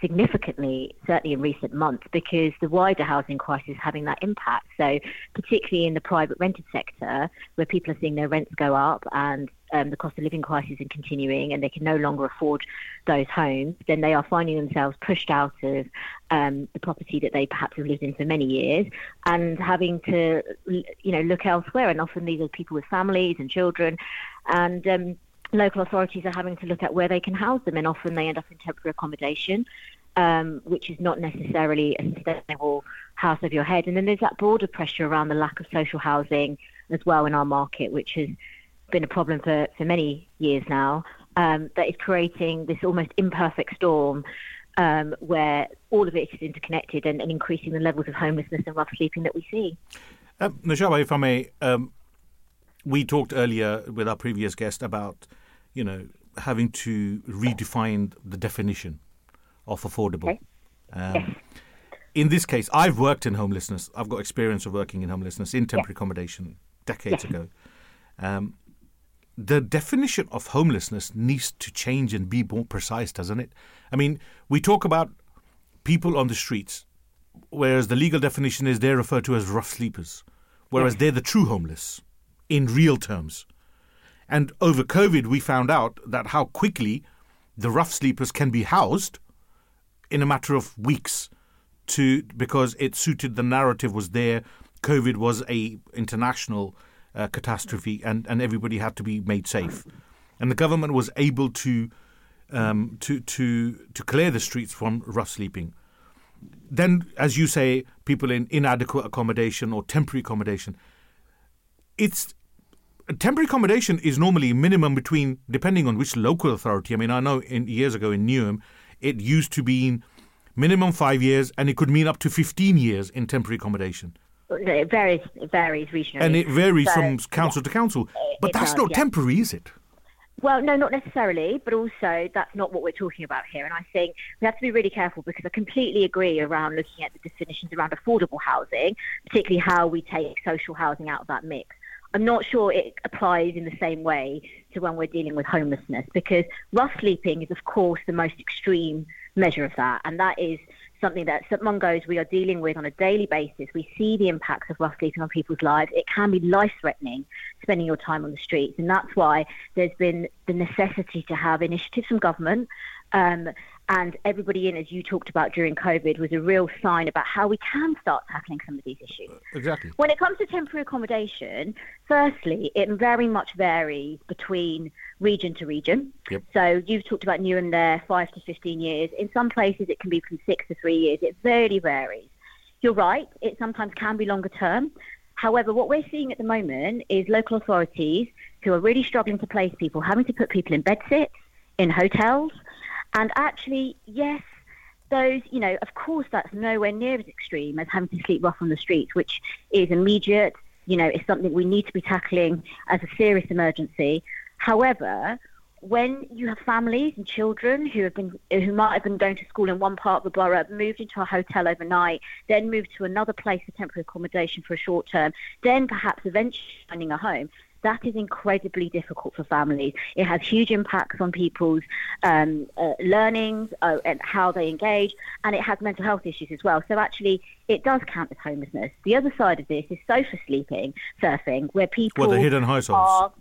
significantly, certainly in recent months, because the wider housing crisis is having that impact. So, particularly in the private rented sector, where people are seeing their rents go up and um, the cost of living crisis is continuing and they can no longer afford those homes, then they are finding themselves pushed out of um, the property that they perhaps have lived in for many years and having to, you know, look elsewhere. And often these are people with families and children. And um, local authorities are having to look at where they can house them, and often they end up in temporary accommodation, um, which is not necessarily a sustainable house of your head. And then there's that broader pressure around the lack of social housing as well in our market, which has been a problem for, for many years now, um, that is creating this almost imperfect storm um, where all of it is interconnected and, and increasing the levels of homelessness and rough sleeping that we see. Um, Naushabah, if I may, um, we talked earlier with our previous guest about you know, having to redefine the definition of affordable. Okay. Um, Yes. In this case, I've worked in homelessness. I've got experience of working in homelessness in temporary accommodation decades Yes. ago. Um, the definition of homelessness needs to change and be more precise, doesn't it? I mean, we talk about people on the streets, whereas the legal definition is they're referred to as rough sleepers, whereas they're the true homeless in real terms. And over COVID, we found out that how quickly the rough sleepers can be housed in a matter of weeks to because it suited the narrative was there. Covid was a international uh, catastrophe and and everybody had to be made safe. And the government was able to um, to to to clear the streets from rough sleeping. Then as you say people in inadequate accommodation or temporary accommodation it's temporary accommodation is normally minimum between depending on which local authority i mean i know in years ago in newham it used to be minimum five years and it could mean up to 15 years in temporary accommodation It varies. It varies regionally. and it varies So, from council to council but that's does, not yeah. temporary is it Well, no, not necessarily, but also that's not what we're talking about here. And I think we have to be really careful because I completely agree around looking at the definitions around affordable housing, particularly how we take social housing out of that mix. I'm not sure it applies in the same way to when we're dealing with homelessness because rough sleeping is, of course, the most extreme measure of that. And that is something that St Mungo's we are dealing with on a daily basis. We see the impacts of rough sleeping on people's lives. It can be life threatening spending your time on the streets. And that's why there's been the necessity to have initiatives from government. Um, and everybody in, as you talked about during COVID, was a real sign about how we can start tackling some of these issues. Uh, exactly When it comes to temporary accommodation, firstly, it very much varies between region to region. Yep. So you've talked about Newham there, five to 15 years. In some places, it can be from six to three years. It really varies. You're right, it sometimes can be longer term. However, what we're seeing at the moment is local authorities who are really struggling to place people, having to put people in bed sits, in hotels, and actually, yes, those, you know, of course, that's nowhere near as extreme as having to sleep rough on the streets, which is immediate. You know, it's something we need to be tackling as a serious emergency. However, when you have families and children who have been who might have been going to school in one part of the borough, moved into a hotel overnight, then moved to another place for temporary accommodation for a short term, then perhaps eventually finding a home, that is incredibly difficult for families. It has huge impacts on people's um, uh, learnings uh, and how they engage, and it has mental health issues as well. So actually, it does count as homelessness. The other side of this is sofa sleeping, surfing, where people well the hidden households are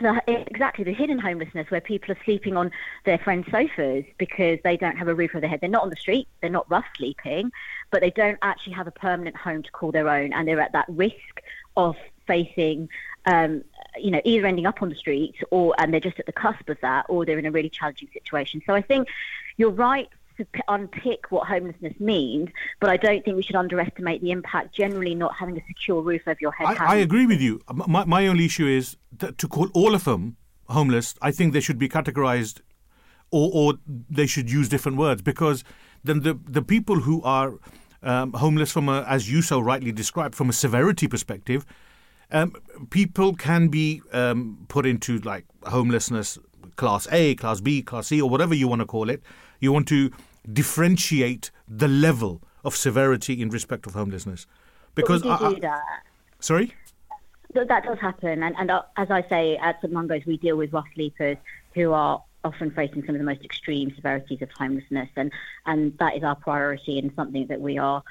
the, exactly the hidden homelessness where people are sleeping on their friends' sofas because they don't have a roof over their head. They're not on the street, they're not rough sleeping, but they don't actually have a permanent home to call their own, and they're at that risk of facing. Um, you know, either ending up on the streets, or and they're just at the cusp of that, or they're in a really challenging situation. So I think you're right to p- unpick what homelessness means, but I don't think we should underestimate the impact. Generally, not having a secure roof over your head. I. I agree with you. My, my only issue is that to call all of them homeless, I think they should be categorized or, or they should use different words because then the, the people who are um, homeless from a, as you so rightly described, from a severity perspective, um, people can be um, put into like homelessness class A, class B, class C, or whatever you want to call it. You want to differentiate the level of severity in respect of homelessness. Because do I- I- that. sorry? Th- That does happen, and, and uh, as I say, at St Mungo's, we deal with rough sleepers who are often facing some of the most extreme severities of homelessness, and and that is our priority and something that we are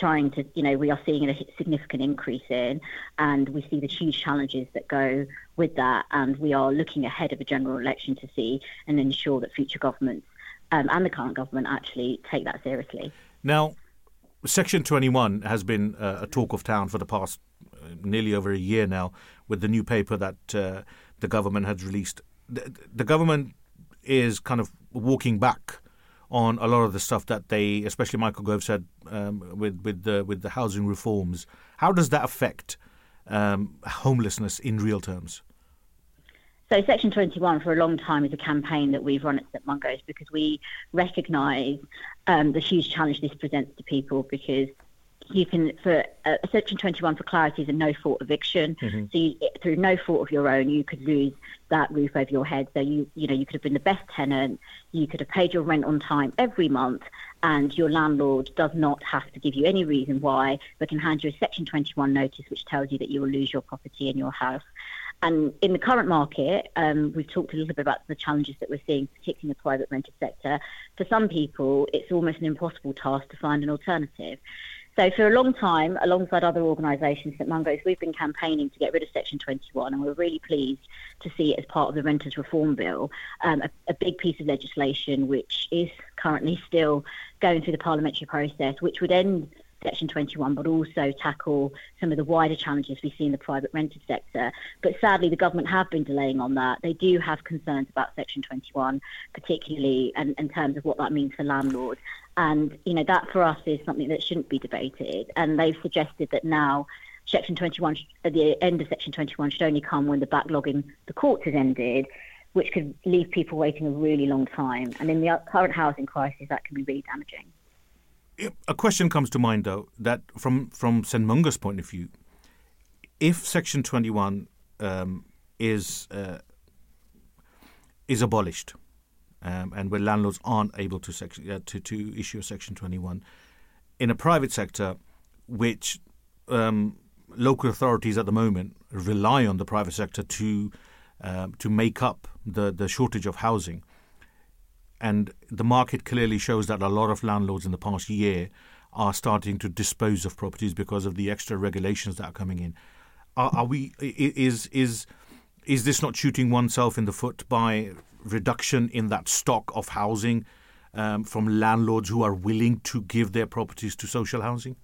trying to, you know, we are seeing a significant increase in, and we see the huge challenges that go with that, and we are looking ahead of a general election to see and ensure that future governments um, and the current government actually take that seriously. Now, Section 21 has been uh, a talk of town for the past uh, nearly over a year now with the new paper that uh, the government has released. The, the government is kind of walking back on a lot of the stuff that they, especially Michael Gove said um, with with the with the housing reforms. How does that affect um, homelessness in real terms? So Section 21 for a long time is a campaign that we've run at St Mungo's because we recognise um, the huge challenge this presents to people because you can for uh, section 21 for clarity is a no fault eviction Mm-hmm. so you, through no fault of your own you could lose that roof over your head so you you know you could have been the best tenant you could have paid your rent on time every month and your landlord does not have to give you any reason why but can hand you a section 21 notice which tells you that you will lose your property in your house and in the current market, um, we've talked a little bit about the challenges that we're seeing, particularly in the private rented sector. For some people, it's almost an impossible task to find an alternative. So for a long time, alongside other organisations, St Mungo's, we've been campaigning to get rid of Section 21, and we're really pleased to see it as part of the Renters Reform Bill, um, a, a big piece of legislation which is currently still going through the parliamentary process, which would end Section 21, but also tackle some of the wider challenges we see in the private rented sector. But sadly, the government have been delaying on that. They do have concerns about Section 21, particularly in, in terms of what that means for landlords. And, you know, that for us is something that shouldn't be debated. And they've suggested that now Section 21, at the end of Section 21 should only come when the backlog in the courts has ended, which could leave people waiting a really long time. And in the current housing crisis, that can be really damaging. A question comes to mind, though, that from from St point of view, if Section 21 um, is uh, is abolished, um, and where landlords aren't able to, section, uh, to to issue Section 21, in a private sector, which um, local authorities at the moment rely on the private sector to um, to make up the the shortage of housing and the market clearly shows that a lot of landlords in the past year are starting to dispose of properties because of the extra regulations that are coming in. Are, are we? Is is is this not shooting oneself in the foot by reduction in that stock of housing um, from landlords who are willing to give their properties to social housing?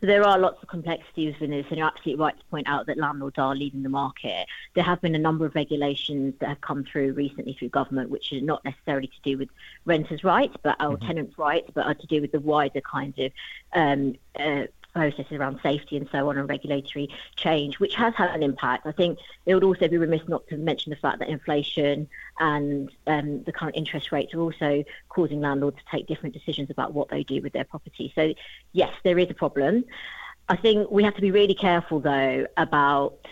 So there are lots of complexities within this, and you're absolutely right to point out that landlords are leading the market. There have been a number of regulations that have come through recently through government, which are not necessarily to do with renters' rights, but our tenants' rights, but are to do with the wider kinds of um, uh, processes around safety and so on and regulatory change, which has had an impact. I think it would also be remiss not to mention the fact that inflation and um, the current interest rates are also causing landlords to take different decisions about what they do with their property. So, yes, there is a problem. I think we have to be really careful, though, about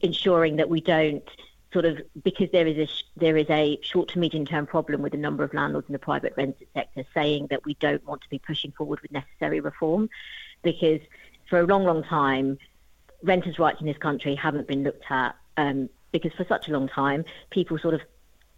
ensuring that we don't sort of because there is a there is a short to medium term problem with the number of landlords in the private rented sector saying that we don't want to be pushing forward with necessary reform because for a long long time renters rights in this country haven't been looked at um, because for such a long time people sort of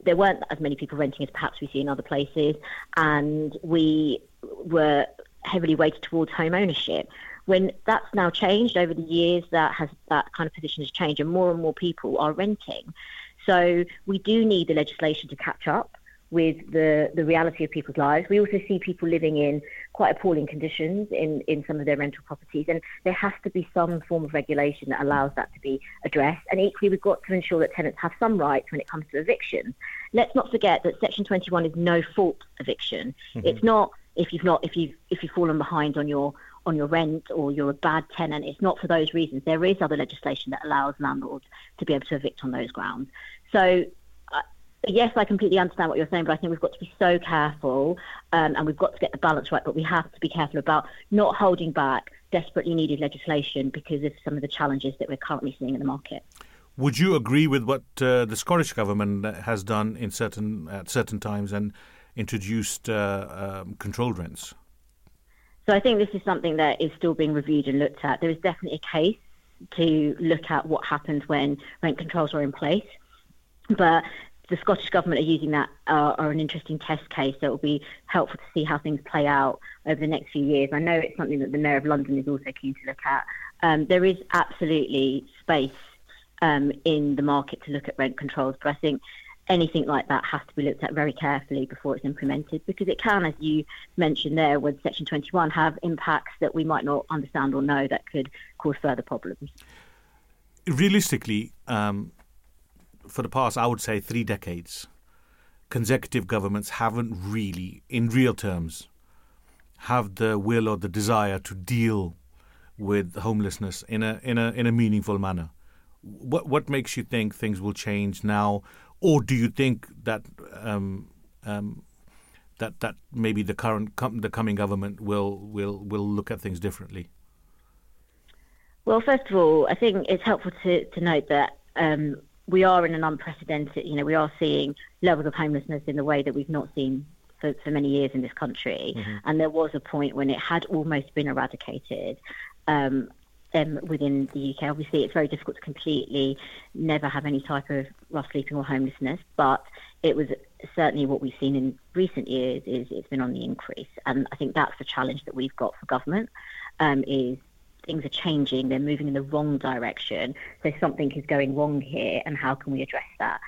there weren't as many people renting as perhaps we see in other places and we were heavily weighted towards home ownership. When that's now changed over the years that has that kind of position has changed and more and more people are renting. So we do need the legislation to catch up with the, the reality of people's lives. We also see people living in quite appalling conditions in, in some of their rental properties, and there has to be some form of regulation that allows that to be addressed. And equally, we've got to ensure that tenants have some rights when it comes to eviction. Let's not forget that Section 21 is no fault eviction. Mm-hmm. It's not if you've not if you've if you've fallen behind on your on your rent or you're a bad tenant. It's not for those reasons. There is other legislation that allows landlords to be able to evict on those grounds. So yes, I completely understand what you're saying, but I think we've got to be so careful um, and we've got to get the balance right. But we have to be careful about not holding back desperately needed legislation because of some of the challenges that we're currently seeing in the market. Would you agree with what uh, the Scottish government has done in certain at certain times and introduced uh, um, controlled rents? So I think this is something that is still being reviewed and looked at. There is definitely a case to look at what happens when rent controls are in place, but the Scottish government are using that uh, are an interesting test case. So it will be helpful to see how things play out over the next few years. I know it's something that the Mayor of London is also keen to look at. Um, there is absolutely space um, in the market to look at rent controls, but I think anything like that has to be looked at very carefully before it's implemented because it can, as you mentioned there with Section 21, have impacts that we might not understand or know that could cause further problems. Realistically, um, for the past, I would say, three decades, consecutive governments haven't really, in real terms, have the will or the desire to deal with homelessness in a in a in a meaningful manner. What what makes you think things will change now, or do you think that um, um, that that maybe the current com- the coming government will will will look at things differently? Well, first of all, I think it's helpful to, to note that um, we are in an unprecedented, you know, we are seeing levels of homelessness in the way that we've not seen for, for many years in this country. Mm-hmm. And there was a point when it had almost been eradicated. Um, um, within the UK, obviously, it's very difficult to completely never have any type of rough sleeping or homelessness, but it was certainly what we've seen in recent years is it's been on the increase, and I think that's the challenge that we've got for government um, is things are changing, they're moving in the wrong direction. So something is going wrong here, and how can we address that?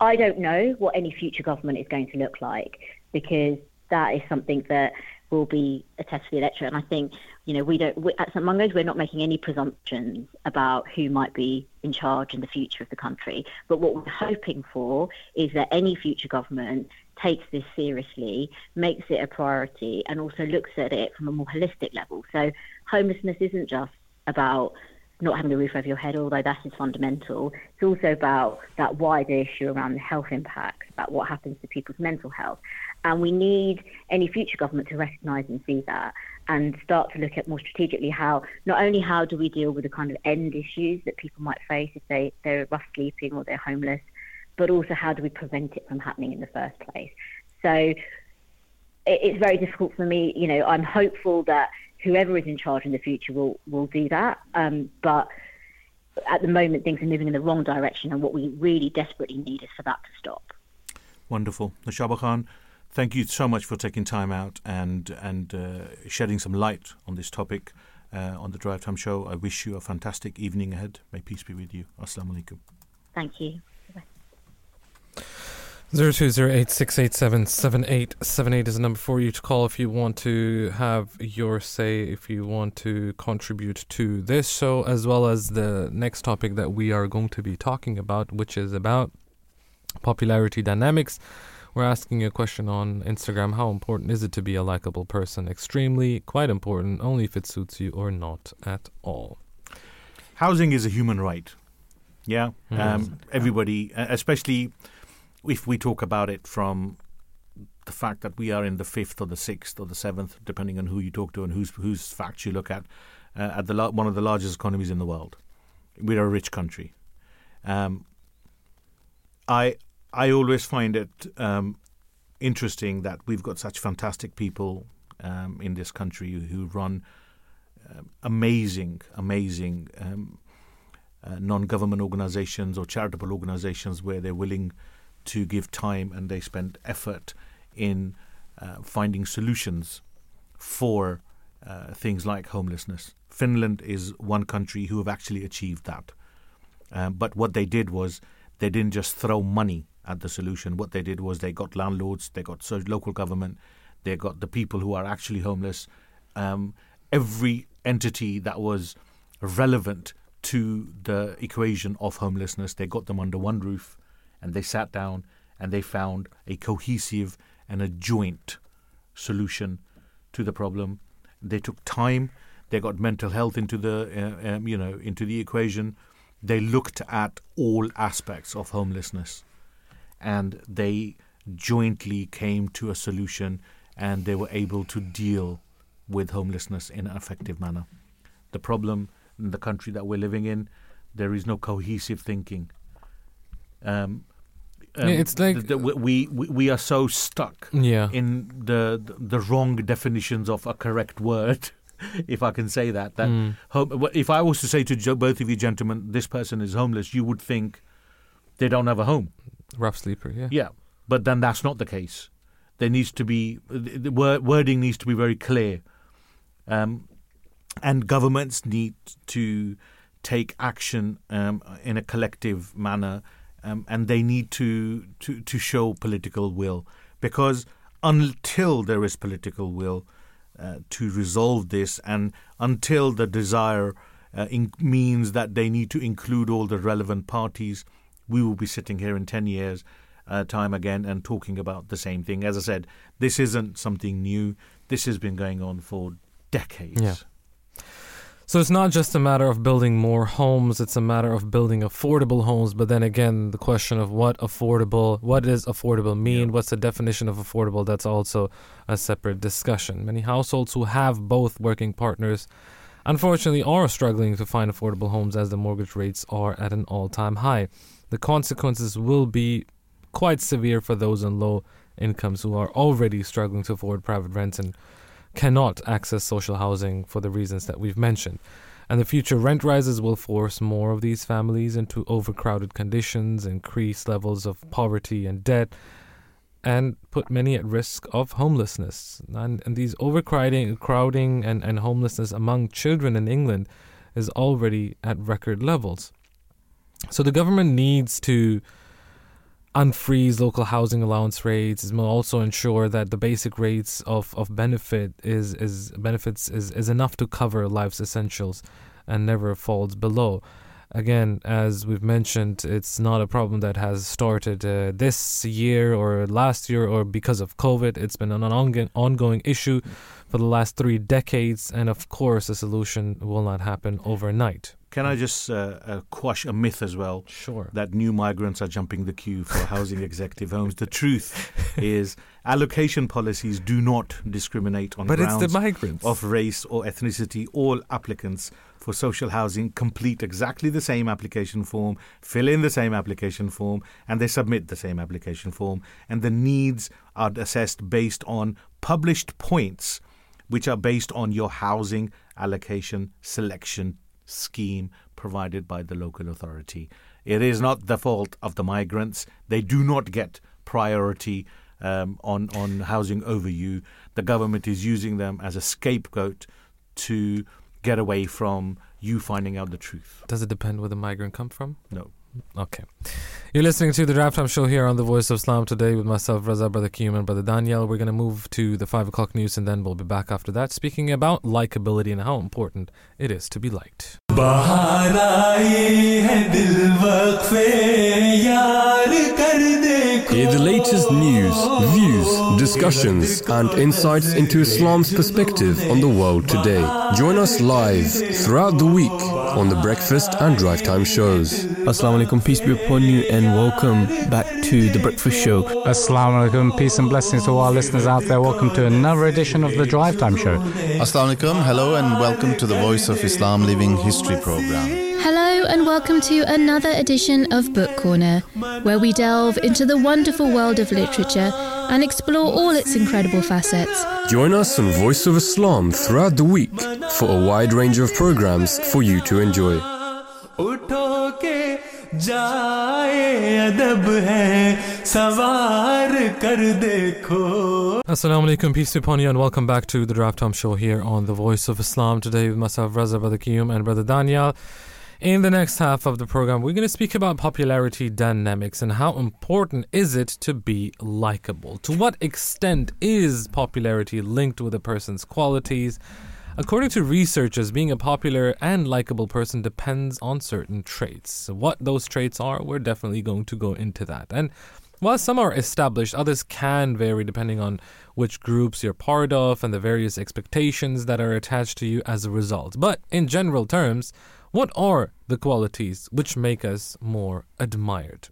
I don't know what any future government is going to look like because that is something that will be a test for the electorate. And I think, you know, we don't, we, at St Mungo's, we're not making any presumptions about who might be in charge in the future of the country. But what we're hoping for is that any future government takes this seriously, makes it a priority, and also looks at it from a more holistic level. So homelessness isn't just about not having a roof over your head, although that is fundamental. It's also about that wider issue around the health impacts, about what happens to people's mental health. And we need any future government to recognise and see that and start to look at more strategically how not only how do we deal with the kind of end issues that people might face if they, they're rough sleeping or they're homeless, but also how do we prevent it from happening in the first place. So it's very difficult for me. You know, I'm hopeful that whoever is in charge in the future will will do that. Um, but at the moment, things are moving in the wrong direction, and what we really desperately need is for that to stop. Wonderful, Naushabah Khan. Thank you so much for taking time out and and uh, shedding some light on this topic uh, on the Drive Time Show. I wish you a fantastic evening ahead. May peace be with you. Assalamu alaikum. Thank you. Bye-bye. Zero two zero eight six eight seven seven eight seven eight is the number for you to call if you want to have your say, if you want to contribute to this show, as well as the next topic that we are going to be talking about, which is about popularity dynamics. We're asking a question on Instagram How important is it to be a likable person? Extremely, quite important, only if it suits you or not at all. Housing is a human right. Yeah. Hmm. Um, everybody, especially if we talk about it from the fact that we are in the fifth or the sixth or the seventh, depending on who you talk to and whose whose facts you look at, uh, at the one of the largest economies in the world. We're a rich country. Um, I I always find it um, interesting that we've got such fantastic people um, in this country who run uh, amazing, amazing um, uh, non-government organizations or charitable organizations where they're willing to give time and they spend effort in uh, finding solutions for uh, things like homelessness. Finland is one country who have actually achieved that. Um, but what they did was they didn't just throw money at the solution. What they did was they got landlords, they got local government, they got the people who are actually homeless. Um, every entity that was relevant to the equation of homelessness, they got them under one roof and they sat down and they found a cohesive and a joint solution to the problem. They took time. They got mental health into the uh, um, you know into the equation. They looked at all aspects of homelessness, and they jointly came to a solution, and they were able to deal with homelessness in an effective manner. The problem in the country that we're living in, there is no cohesive thinking. Um, um, yeah, it's like the, the, we, we we are so stuck yeah. in the, the, the wrong definitions of a correct word, if I can say that. That mm. home, if I was to say to both of you gentlemen, this person is homeless, you would think they don't have a home. Rough sleeper, yeah. Yeah, but then that's not the case. There needs to be the wording needs to be very clear, um, and governments need to take action um, in a collective manner um, and they need to, to, to show political will because until there is political will uh, to resolve this and until the desire uh, in- means that they need to include all the relevant parties, we will be sitting here in 10 years uh, time again and talking about the same thing. As I said, this isn't something new. This has been going on for decades. Yeah. So it's not just a matter of building more homes, it's a matter of building affordable homes. But then again, the question of what affordable, what does affordable mean? What's the definition of affordable? That's also a separate discussion. Many households who have both working partners unfortunately are struggling to find affordable homes as the mortgage rates are at an all time high. The consequences will be quite severe for those on low incomes who are already struggling to afford private rents and cannot access social housing for the reasons that we've mentioned. And the future rent rises will force more of these families into overcrowded conditions, increase levels of poverty and debt, and put many at risk of homelessness. And, and these overcrowding crowding and, and homelessness among children in England is already at record levels. So the government needs to unfreeze local housing allowance rates. It will also ensure that the basic rates of, of benefit is, is benefits is, is enough to cover life's essentials and never falls below. Again, as we've mentioned, it's not a problem that has started uh, this year or last year or because of COVID. It's been an ongoing, ongoing issue for the last three decades, and of course, a solution will not happen overnight. Can I just uh, uh, quash a myth as well? Sure. That new migrants are jumping the queue for housing executive homes. The truth is, allocation policies do not discriminate on but grounds it's the migrants. of race or ethnicity. All applicants for social housing complete exactly the same application form, fill in the same application form, and they submit the same application form. And the needs are assessed based on published points, which are based on your housing allocation selection scheme provided by the local authority. It is not the fault of the migrants. They do not get priority um, on, on housing over you. The government is using them as a scapegoat to get away from you finding out the truth. Does it depend where the migrant come from? No. Okay. You're listening to the Drive Time Show here on the Voice of Islam today with myself, Raza, Brother Qayyum, and Brother Danayal. We're going to move to the 5 o'clock news and then we'll be back after that, speaking about likability and how important it is to be liked. The latest news, views, discussions, and insights into Islam's perspective on the world today. Join us live throughout the week on the breakfast and drive time shows. Assalamu alaikum, peace be upon you, and welcome back to the breakfast show. Assalamu alaikum, peace and blessings to all our listeners out there. Welcome to another edition of the Drive Time Show. Assalamu alaikum, hello, and welcome to the Voice of Islam Living History program. Hello, and welcome to another edition of Book Corner, where we delve into the wonderful world of literature and explore all its incredible facets. Join us on Voice of Islam throughout the week for a wide range of programs for you to enjoy. Assalamu alaikum, peace be upon you, and welcome back to the Drive Time Show here on the Voice of Islam. Today with myself, Raza, Brother Qayyum, and Brother Danayal. In the next half of the program, we're going to speak about popularity dynamics and how important is it to be likable. To what extent is popularity linked with a person's qualities? According to researchers, being a popular and likable person depends on certain traits. What those traits are, we're definitely going to go into that. And while some are established, others can vary depending on which groups you're part of and the various expectations that are attached to you as a result. But in general terms, what are the qualities which make us more admired?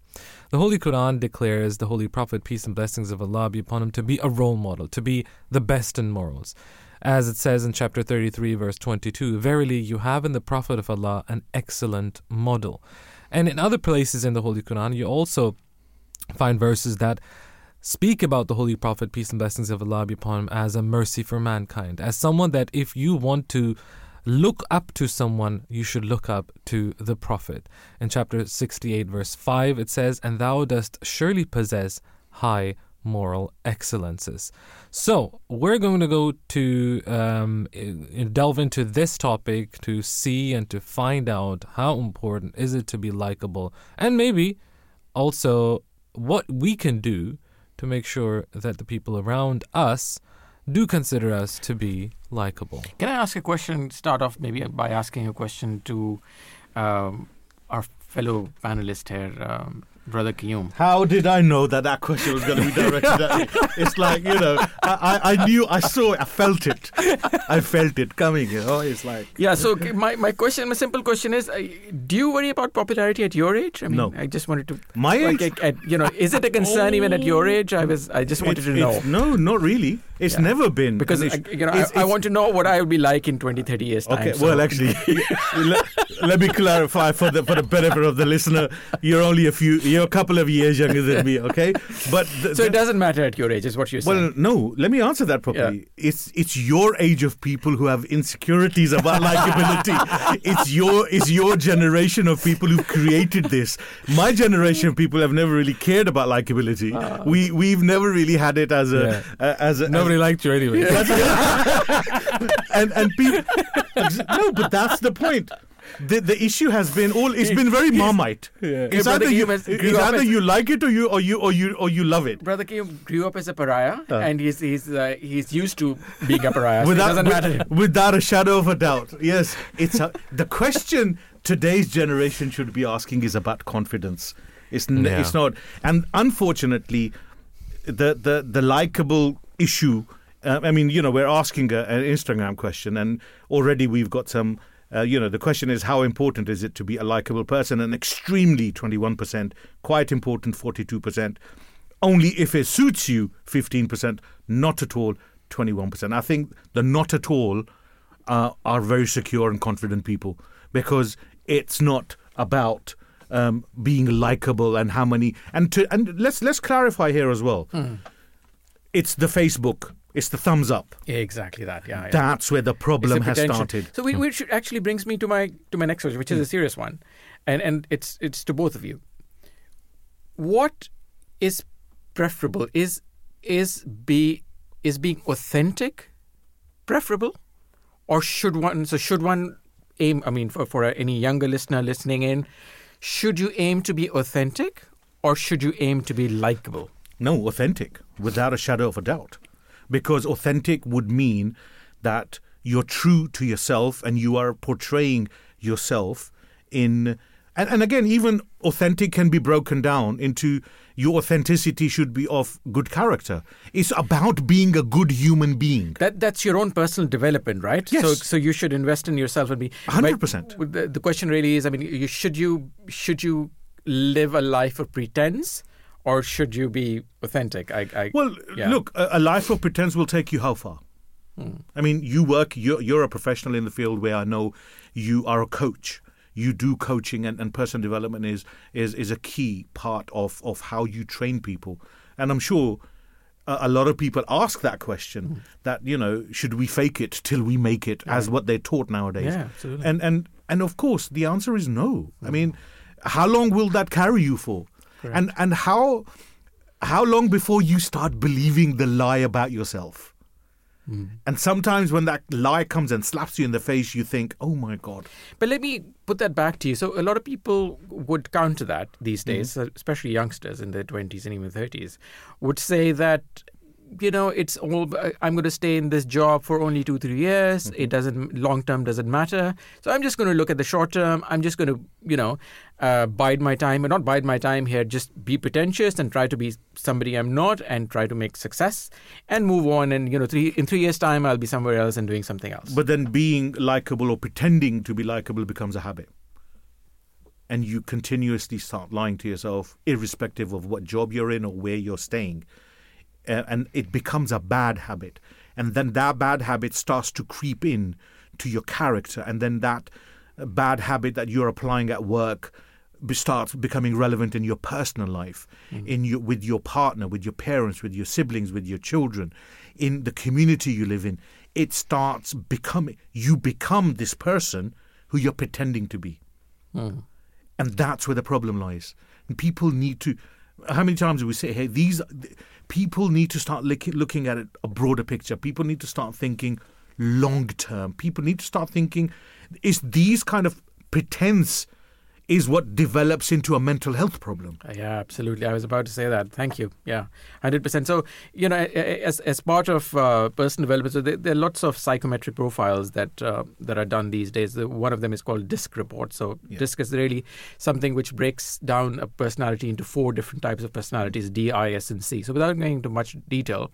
The Holy Quran declares the Holy Prophet, peace and blessings of Allah be upon him, to be a role model, to be the best in morals. As it says in chapter 33, verse 22, Verily you have in the Prophet of Allah an excellent model. And in other places in the Holy Quran, you also find verses that speak about the Holy Prophet, peace and blessings of Allah be upon him, as a mercy for mankind, as someone that if you want to look up to someone, you should look up to the Prophet. In chapter 68, verse 5, it says, And thou dost surely possess high moral excellences. So, we're going to go to um, delve into this topic to see and to find out how important is it to be likable, and maybe also what we can do to make sure that the people around us do consider us to be likable. Can I ask a question? Start off maybe by asking a question to um, our fellow panelist here, um, Brother Qayyum. How did I know that that question was going to be directed at me? It's like you know, I, I, I knew, I saw it, I felt it, I felt it coming. You know, it's like Yeah. So my, my question, my simple question is, uh, do you worry about popularity at your age? I mean, No. I just wanted to. My like, age? uh, you know, is it a concern even at your age? I was. I just wanted It's- to know. no, not really. It's Yeah. never been because an I, you know, It's- I, I want to know what I will be like in 20, 30 years time. Okay, so- well, actually, let, let me clarify for the for the benefit of the listener. You're only a few, you're a couple of years younger than me, okay? But the, so it doesn't matter at your age, is what you're saying. Well, no. Let me answer that properly. It's it's your age of people who have insecurities about likability. it's your it's your generation of people who've created this. My generation of people have never really cared about likability. we we've never really had it as a Yeah. uh, as a Nobody as, liked you anyway. and and people. no, but that's the point. The the issue has been all. It's been very marmite. Yeah. It's Brother either you Qayyum has- it's grew either you like it or you or you or you or you love it. Brother Qayyum grew up as a pariah, Uh. and he's he's uh, he's used to being a pariah. so it without, doesn't with- matter. without a shadow of a doubt. Yes, it's a, the question today's generation should be asking is about confidence. It's n- Yeah. it's not, and unfortunately, the the the likable issue. Uh, I mean, you know, we're asking a, an Instagram question, and already we've got some. Uh, you know, the question is how important is it to be a likable person? And extremely, twenty-one percent. Quite important, forty-two percent. Only if it suits you, fifteen percent. Not at all, twenty-one percent. I think the not at all uh, are very secure and confident people because it's not about um, being likable and how many. And to and let's let's clarify here as well. It's the Facebook. It's the thumbs up. Exactly that. Yeah, yeah. That's where the problem has started. So we, hmm. which actually brings me to my to my next question, which is a hmm. serious one, and and it's it's to both of you. What is preferable? Is is be is being authentic preferable, or should one? So should one aim? I mean, for for any younger listener listening in, should you aim to be authentic, or should you aim to be likable? No, authentic, without a shadow of a doubt. Because authentic would mean that you're true to yourself and you are portraying yourself in. And, and again, even authentic can be broken down into your authenticity should be of good character. It's about being a good human being. That that's your own personal development, right? Yes. So so you should invest in yourself and be 100%. but The, the question really is, I mean, you, should you should you live a life of pretense, or should you be authentic? I, I Well, yeah. look, a, a life of pretense will take you how far? Hmm. I mean, you work, you're, you're a professional in the field where I know you are a coach. You do coaching, and, and personal development is, is, is a key part of, of how you train people. And I'm sure a, a lot of people ask that question hmm. that, you know, should we fake it till we make it, as what they're taught nowadays. Yeah, absolutely. And, and, and of course, the answer is no. I hmm. mean, how long will that carry you for? And, and how, how long before you start believing the lie about yourself? Hmm. And sometimes when that lie comes and slaps you in the face, you think, oh my God. But let me put that back to you. So a lot of people would counter that these hmm. days, especially youngsters in their twenties and even thirties, would say that you know it's all I'm going to stay in this job for only two three years. It doesn't long term doesn't matter. So I'm just going to look at the short term. I'm just going to you know uh, bide my time, and not bide my time here. Just be pretentious and try to be somebody I'm not, and try to make success and move on. And you know, three in three years time, I'll be somewhere else and doing something else. But then being likable or pretending to be likable becomes a habit. And you continuously start lying to yourself, irrespective of what job you're in or where you're staying. Uh, and it becomes a bad habit. And then that bad habit starts to creep in to your character. And then that uh, bad habit that you're applying at work starts becoming relevant in your personal life, in your, with your partner, with your parents, with your siblings, with your children, in the community you live in. It starts becoming, you become this person who you're pretending to be. And that's where the problem lies. And people need to. How many times do we say, "Hey, these people need to start looking at it, a broader picture. People need to start thinking long term. People need to start thinking: Is these kind of pretense? Is what develops into a mental health problem. Yeah, absolutely. I was about to say that. Thank you. Yeah, hundred percent. So you know, as as part of uh, personal development, so there, there are lots of psychometric profiles that uh, that are done these days. The, one of them is called DISC report. So DISC is really something which breaks down a personality into four different types of personalities: D, I, S, and C. So without going into much detail,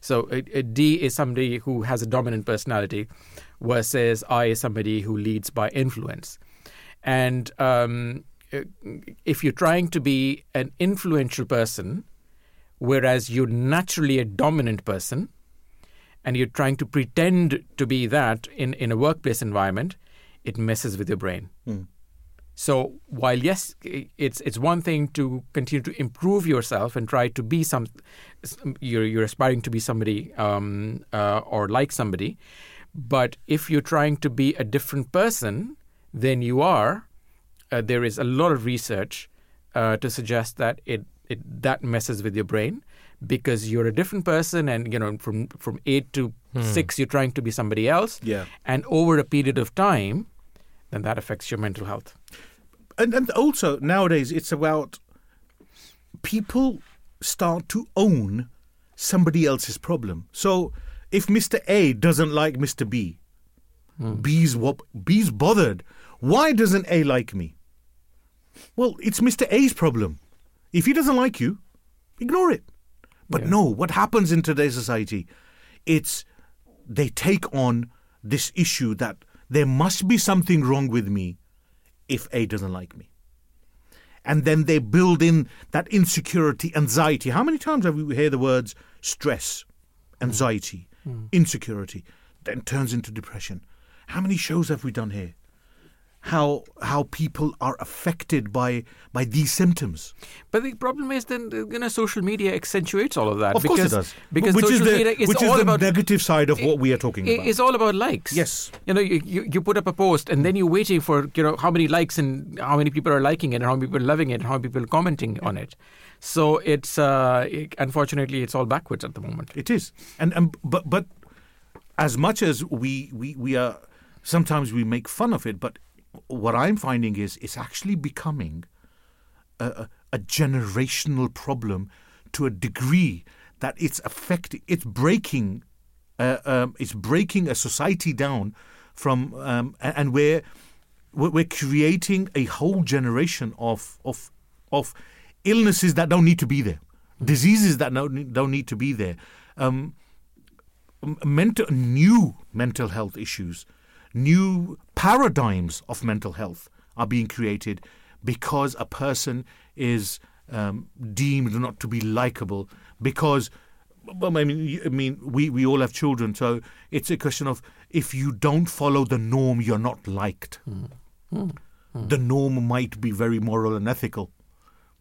so a, a D is somebody who has a dominant personality, versus I is somebody who leads by influence. And um, uh, if you're trying to be an influential person, whereas you're naturally a dominant person, and you're trying to pretend to be that in, in a workplace environment, it messes with your brain. So while yes, it's it's one thing to continue to improve yourself and try to be some, you're you're aspiring to be somebody um, uh, or like somebody, but if you're trying to be a different person than you are, uh, there is a lot of research uh, to suggest that it, it that messes with your brain because you're a different person and you know from from 8 to Hmm. 6 you're trying to be somebody else Yeah. and over a period of time then that affects your mental health and and also nowadays it's about people start to own somebody else's problem. So if Mr. A doesn't like Mr. B, B's what B's bothered. Why doesn't A like me? Well, it's Mr. A's problem. If he doesn't like you, ignore it. But no, what happens in today's society? It's they take on this issue that there must be something wrong with me if A doesn't like me. And then they build in that insecurity, anxiety. How many times have we heard the words stress, anxiety, mm. Mm. insecurity? Then turns into depression. How many shows have we done here? How how people are affected by by these symptoms. but the problem is then uh, you know social media accentuates all of that Of because course it does. because which is social the, media is which is all the about negative side of what we are talking It- about. It's all about likes. Yes. You know, you, you, put up a post and then you're waiting for, you know, how many likes and how many people are liking it and how many people are loving it and how many people are commenting on it. So it's, uh, it- unfortunately, it's all backwards at the moment. It is, and and but but as much as we we we are sometimes we make fun of it, but what I'm finding is it's actually becoming a, a, generational problem to a degree that it's affecting, it's breaking, uh, um, it's breaking a society down from, um, and we're we're we're creating a whole generation of of of illnesses that don't need to be there, diseases that don't don't need to be there, um, mental new mental health issues, new paradigms of mental health are being created because a person is um, deemed not to be likable because. Well, I mean, I mean, we, we all have children, so it's a question of if you don't follow the norm, you're not liked. Hmm. Hmm. Hmm. The norm might be very moral and ethical,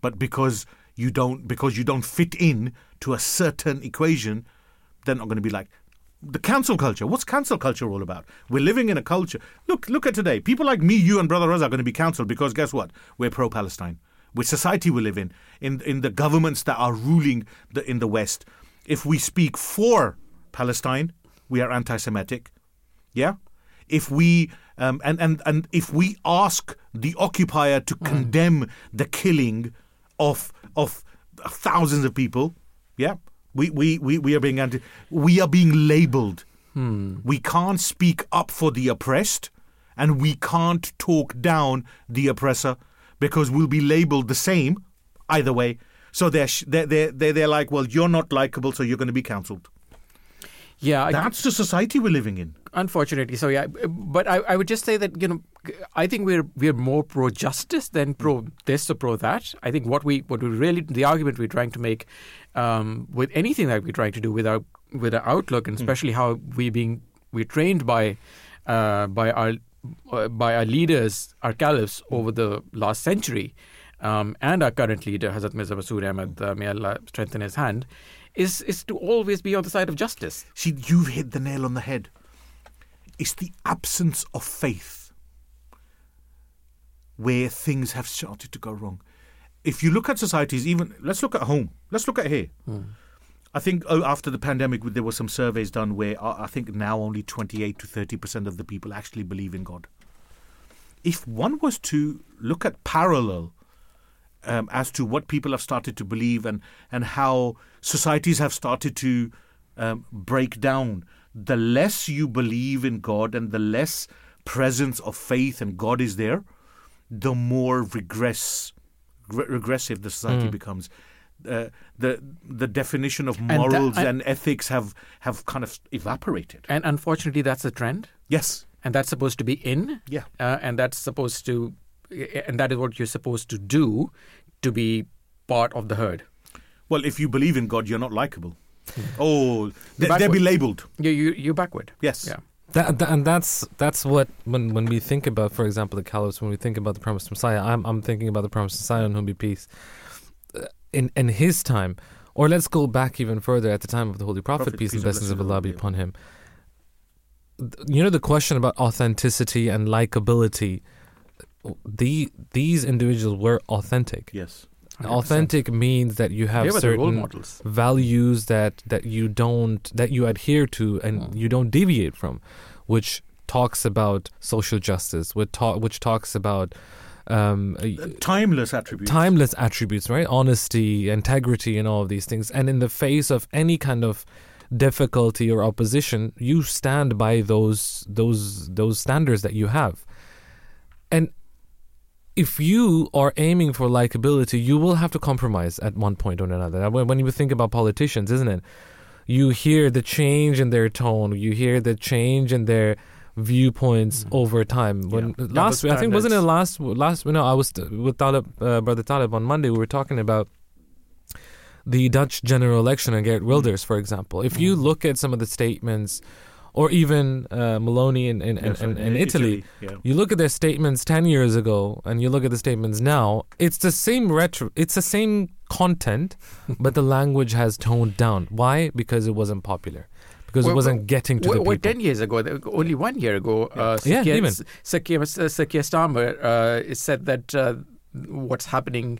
but because you don't because you don't fit in to a certain equation, they're not going to be like the cancel culture. What's cancel culture all about? We're living in a culture. Look, look at today. People like me, you, and Brother Raza are going to be cancelled because guess what? We're pro-Palestine. Which society we live in, in in the governments that are ruling the, in the West. If we speak for Palestine, we are anti-Semitic. Yeah. If we um, and and and if we ask the occupier to condemn the killing of of thousands of people, yeah, we we we, we are being anti. We are being labelled. Hmm. We can't speak up for the oppressed, and we can't talk down the oppressor because we'll be labelled the same either way. So they're sh- they're they're they're, they're like, well, you're not likable, so you're going to be cancelled. Yeah, I- That's the society we're living in. Unfortunately, so yeah. But I, I would just say that you know, I think we're we're more pro justice than pro this or pro that. I think what we what we really the argument we're trying to make um, with anything that we're trying to do with our with our outlook, and especially how we being we're trained by uh, by our uh, by our leaders, our caliphs over the last century, um, and our current leader Hazrat Mirza Masroor Ahmad, uh, may Allah strengthen his hand, is is to always be on the side of justice. See, you've hit the nail on the head. It's the absence of faith where things have started to go wrong. If you look at societies, even let's look at home, let's look at here. I think oh, after the pandemic, there were some surveys done where uh, I think now only 28 to 30 percent of the people actually believe in God. if one was to look at parallel um, as to what people have started to believe and, and how societies have started to um, break down, the less you believe in God and the less presence of faith and God is there, the more regress, re- regressive the society Mm. becomes. Uh, the the definition of morals and- and ethics have have kind of evaporated. And unfortunately, that's a trend. Yes. And that's supposed to be in. Yeah. Uh, and that's supposed to, and that is what you're supposed to do to be part of the herd. Well, if you believe in God, you're not likable. Oh, they, they'll be labeled. You, you, you're backward. Yes. Yeah. That, that- and that's that's what when when we think about, for example, the caliphs, when we think about the promised Messiah, I'm I'm thinking about the promised Messiah on whom be peace. Uh, In in his time, or let's go back even further at the time of the Holy Prophet, Prophet, peace and peace and blessings of Allah be upon him. You know the question about authenticity and likability. The these individuals were authentic. Yes. Authentic means that you have They were the role certain values that that you don't that you adhere to and Hmm. you don't deviate from, which talks about social justice, which, talk, which talks about um, uh, Timeless attributes. timeless attributes, right? Honesty, integrity, and all of these things. And in the face of any kind of difficulty or opposition, you stand by those those those standards that you have. And if you are aiming for likability, you will have to compromise at one point or another. When you think about politicians, isn't it? You hear the change in their tone. You hear the change in their viewpoints mm-hmm. over time. When Double last week, I think wasn't it last last no, I was with Talib, uh, brother Talib on Monday. We were talking about the Dutch general election and Geert mm. Wilders, for example. If you mm. look at some of the statements, or even uh, Meloni in in, in, Yes, in, in in Italy, Italy, yeah. you look at their statements ten years ago, and you look at the statements now. It's the same retro. It's the same content, but the language has toned down. Why? Because it wasn't popular. Because Well, it wasn't well, getting to well, the well, people. ten years ago, only one year ago, uh, Yeah, Sir Keir- even. Sir Keir- Sir Keir Starmer uh, said that uh, what's happening,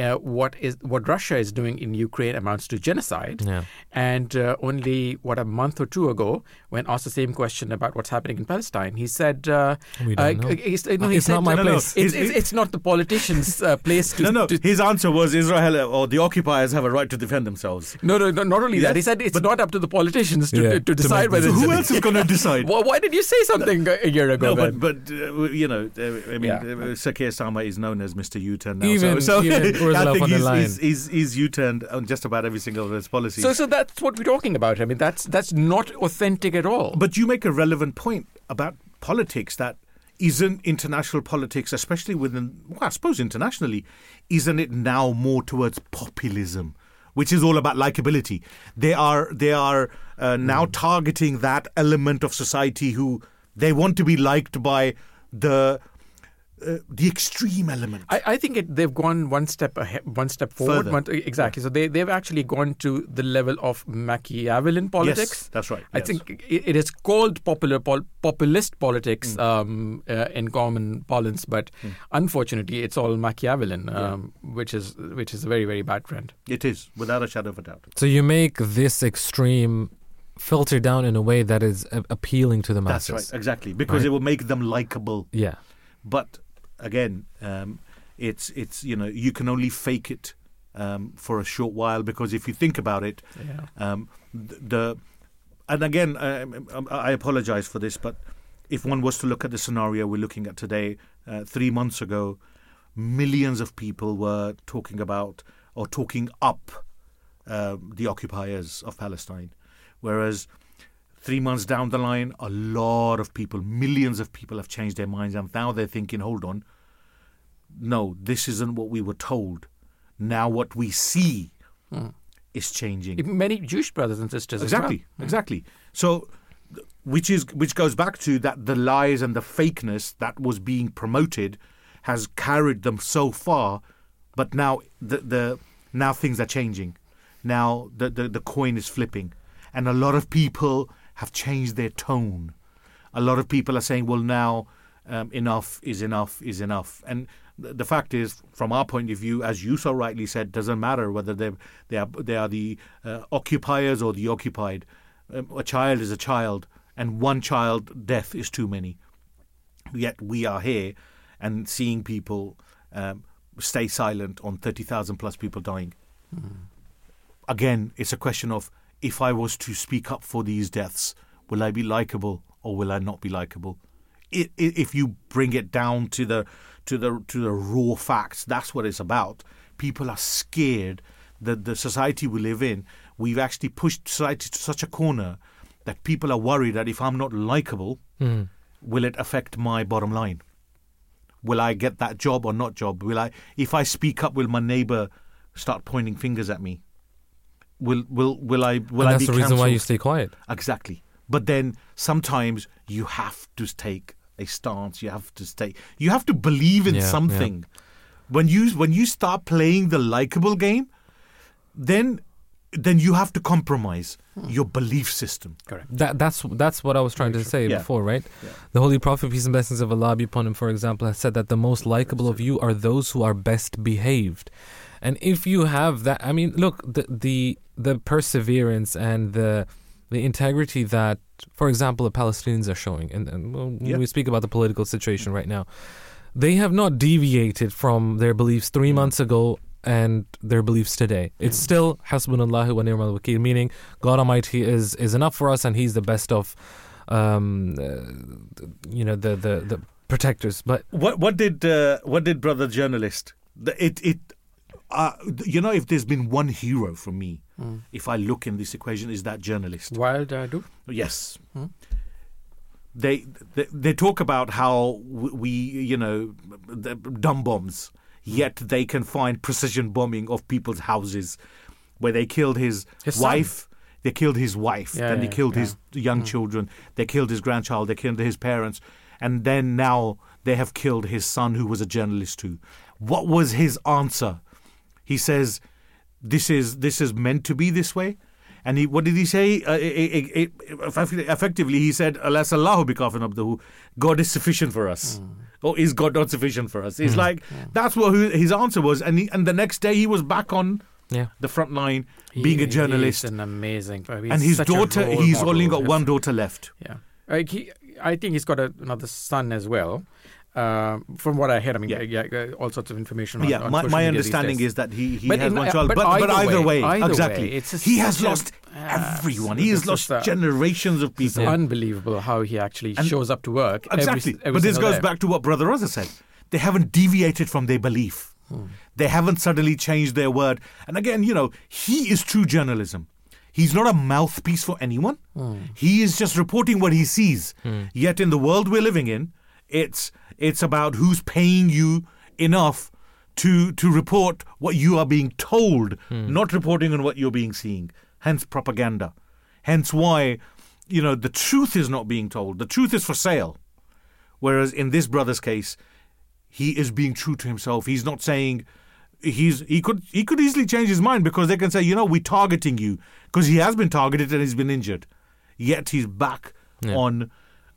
uh, what is what Russia is doing in Ukraine amounts to genocide. Yeah. And uh, only what a month or two ago, when asked the same question about what's happening in Palestine, he said, uh, We don't uh, know. It's, no, Uh, he it's said, not my no, no, place. It's, it's, it's not the politicians' uh, place to. no, no. to- His answer was Israel or the occupiers have a right to defend themselves. no, no, no, not only that. He said it's but- not up to the politicians to, Yeah, to, to decide make whether. So who else is going to decide? Why, why did you say something a year ago? No, but but uh, you know, uh, I mean, Yeah. uh, Sir Keir is known as Mr. U-turn now. Even- so, so even Ursula I think von der he's, Leyen. he's, he's, he's U-turned on just about every single of his policies. So, so that's what we're talking about. I mean, that's that's not authentic at all. But you make a relevant point about politics that isn't international politics, especially within, well, I suppose internationally, isn't it now more towards populism, which is all about likability? They are they are uh, now Hmm. targeting that element of society who they want to be liked by the uh, the extreme element. I, I think it, they've gone one step ahead, one step forward. One, exactly. So they they've actually gone to the level of Machiavellian politics. Yes, that's right. I yes. think it, it is called popular pol- populist politics Hmm. um, uh, in common parlance, but unfortunately, it's all Machiavellian, um, which is which is a very very bad trend. it is without a shadow of a doubt. So you make this extreme filter down in a way that is appealing to the masses. That's right, exactly, because Right. it will make them likable. Yeah. But again, um, it's it's you know you can only fake it um, for a short while because if you think about it, Yeah. um, th- the and again I, I apologize for this, but if one was to look at the scenario we're looking at today, uh, three months ago, millions of people were talking about or talking up um, the occupiers of Palestine, whereas three months down the line, a lot of people, millions of people have changed their minds, and now they're thinking, hold on, no, this isn't what we were told. Now what we see hmm. is changing. Even Many Jewish brothers and sisters. as well. Exactly, hmm. exactly. So, which is which goes back to that the lies and the fakeness that was being promoted has carried them so far, but now the the now things are changing. Now the the, the coin is flipping, and a lot of people have changed their tone. A lot of people are saying, "Well, now um, enough is enough is enough," and th- the fact is, from our point of view, as you so rightly said, doesn't matter whether they they are they are the uh, occupiers or the occupied. Um, a child is a child, and one child death is too many. Yet we are here, and seeing people um, stay silent on 30,000 plus people dying. Again, it's a question of if I was to speak up for these deaths, will I be likable or will I not be likable? If you bring it down to the to the to the raw facts, that's what it's about. People are scared that the society we live in, we've actually pushed society to such a corner that people are worried that if I'm not likable, Mm. will it affect my bottom line? Will I get that job or not job? Will I if I speak up will my neighbor start pointing fingers at me? Will will will I will and I that's be the reason why you stay quiet. Exactly. But then sometimes you have to take a stance. You have to stay. You have to believe in Yeah, yeah. something. When you when you start playing the likable game, then then you have to compromise hmm. your belief system. Correct. That that's that's what I was trying to say Yeah. before, right? Yeah. The Holy Prophet, peace and blessings of Allah be upon him, for example, has said that the most likable of you are those who are best behaved. And if you have that, I mean, look, the the the perseverance and the the integrity that, for example, the Palestinians are showing, and, and well, Yeah. we speak about the political situation right now, they have not deviated from their beliefs three months ago and their beliefs today. It's still hasbunallahu wa ni'mal wakil, meaning God Almighty is is enough for us, and He's the best of, um, uh, you know, the the the protectors. But What what did uh, what did brother journalist? The, it it uh, you know if there's been one hero for me, if I look in this equation, is that journalist. Wild uh, do? Yes. Hmm. They, they they talk about how we you know the dumb bombs, yet they can find precision bombing of people's houses, where they killed his, His son. wife. They killed his wife. Yeah, then they killed yeah. his young children. They killed his grandchild. They killed his parents, and then now they have killed his son, who was a journalist too. What was his answer? He says, "This is this is meant to be this way." And he, what did he say? Uh, it, it, it, effectively, he said, "Alas, Allahu bikafin abdahu." God is sufficient for us, Hmm. or is God not sufficient for us? It's like that's what his answer was, and he, and the next day he was back on yeah, the front line, He- being a he's journalist, an amazing. and his daughter. He's only got one daughter left. Yeah, like he, I think he's got a, another son as well. Uh, from what I heard, I mean, Yeah. yeah, yeah, all sorts of information. On, yeah, on my, my understanding is that he, he But has in- one uh, child, but but, but either either way, either exactly, way, he has lost Ah, everyone. He has lost a- generations of It's people. unbelievable how he actually And- shows up to work. Exactly. every but this goes day. back to what Brother Raza said. They haven't deviated from their belief. Hmm. They haven't suddenly changed their word. And again, you know, he is true journalism. He's not a mouthpiece for anyone. Hmm. He is just reporting what he sees. Yet in the world we're living in, it's it's about who's paying you enough to to report what you are being told, not reporting on what you're being seeing. Hence propaganda. Hence why, you know, the truth is not being told. The truth is for sale. Whereas in this brother's case, he is being true to himself. He's not saying he's he could he could easily change his mind because they can say, you know, we're targeting you because he has been targeted and he's been injured. Yet he's back Yeah. on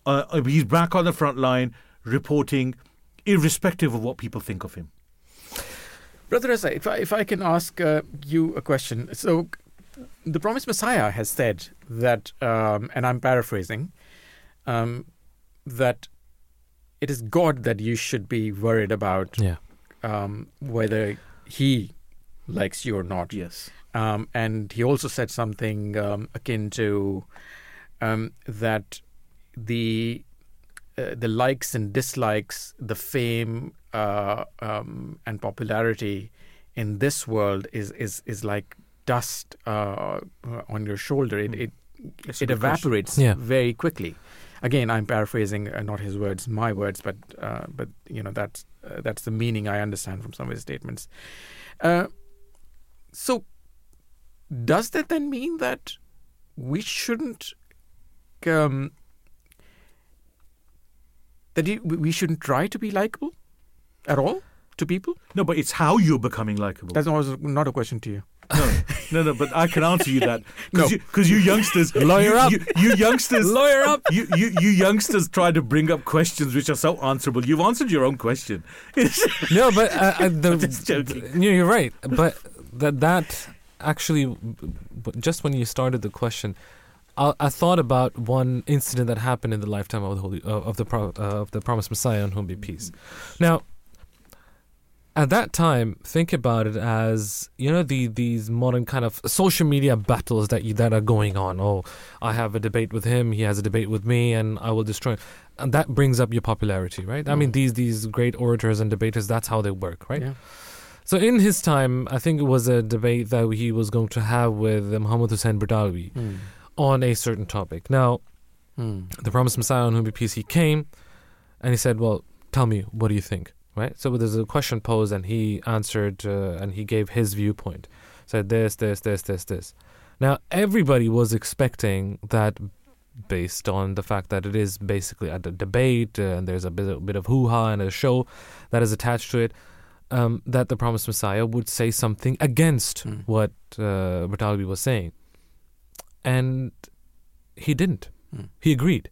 uh, he's back on the front line reporting, irrespective of what people think of him. Brother Raza, if I, if I can ask uh, you a question. So, the promised Messiah has said that, um, and I'm paraphrasing, um, that it is God that you should be worried about yeah, um, whether He likes you or not. Yes. Um, and he also said something um, akin to um, that the uh, the likes and dislikes, the fame uh, um, and popularity in this world is is is like dust uh, on your shoulder. It it, it evaporates Yeah. very quickly. Again, I'm paraphrasing, uh, not his words, my words, but uh, but you know that's uh, that's the meaning I understand from some of his statements. Uh, so, does that then mean that we shouldn't um, that we shouldn't try to be likable at all to people? No, but it's how you're becoming likable. That's not, not a question to you. no, no, no. But I can answer you that No. because you, youngsters, Lawyer you, up. You, you youngsters, Lawyer up. You, you, you youngsters try to bring up questions which are so answerable. You've answered your own question. no, but uh, uh, the, Just joking. the- no, you're right. But that that actually, just when you started the question, I, I thought about one incident that happened in the lifetime of the holy uh, of the pro, uh, of the promised Messiah, on whom be peace. Now, at that time, think about it as you know the these modern kind of social media battles that you, that are going on. Oh, I have a debate with him, he has a debate with me, and I will destroy. Him. And that brings up your popularity, right? I mean, Mm. these these great orators and debaters, that's how they work, right? Yeah. So in his time, I think it was a debate that he was going to have with Muhammad Hussein Batalvi Mm. On a certain topic. Now, Mm. the promised Messiah on whom be peace, he came and he said, "Well, tell me, what do you think?" Right. So there's a question posed, and he answered, uh, and he gave his viewpoint. Said this, this, this, this, this. Now everybody was expecting that, based on the fact that it is basically a debate, uh, and there's a bit, a bit of hoo ha and a show that is attached to it, um, that the promised Messiah would say something against Mm. what uh, Batalvi was saying, and he didn't. Mm. He agreed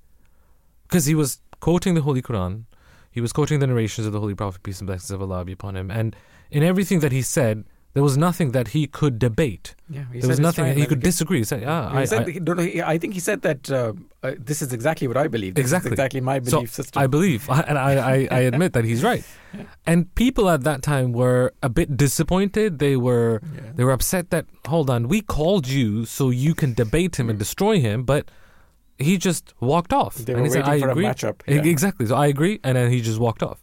because he was quoting the Holy Quran, he was quoting the narrations of the Holy Prophet peace and blessings of Allah be upon him, and in everything that he said, there was nothing that he could debate. Yeah, he there was said nothing he could disagree. He said, "Yeah, I, said, I- he- no, no, he- I think he said that uh, uh, this is exactly what I believe. This is Exactly. exactly my So, belief system. I believe, and I, I, I admit that he's right. And people at that time were a bit disappointed. They were Yeah. they were upset that hold on, we called you so you can debate him and destroy him, but he just walked off. They and were he said, waiting I for a matchup, yeah. Exactly. So I agree, and then he just walked off.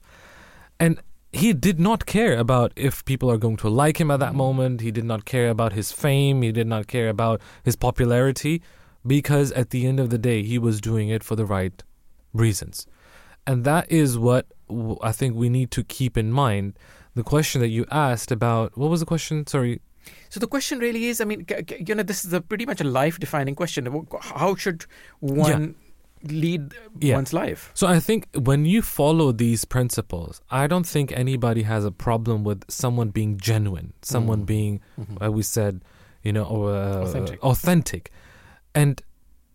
And he did not care about if people are going to like him at Mm. that moment. He did not care about his fame. He did not care about his popularity because at the end of the day, he was doing it for the right reasons. And that is what I think we need to keep in mind. The question that you asked about what was the question? Sorry. So the question really is, I mean, you know, this is a pretty much a life-defining question. How should one lead Yeah. one's life? So I think when you follow these principles, I don't think anybody has a problem with someone being genuine, someone Mm. being, Mhm. uh, we said, you know, uh, Authentic. authentic, and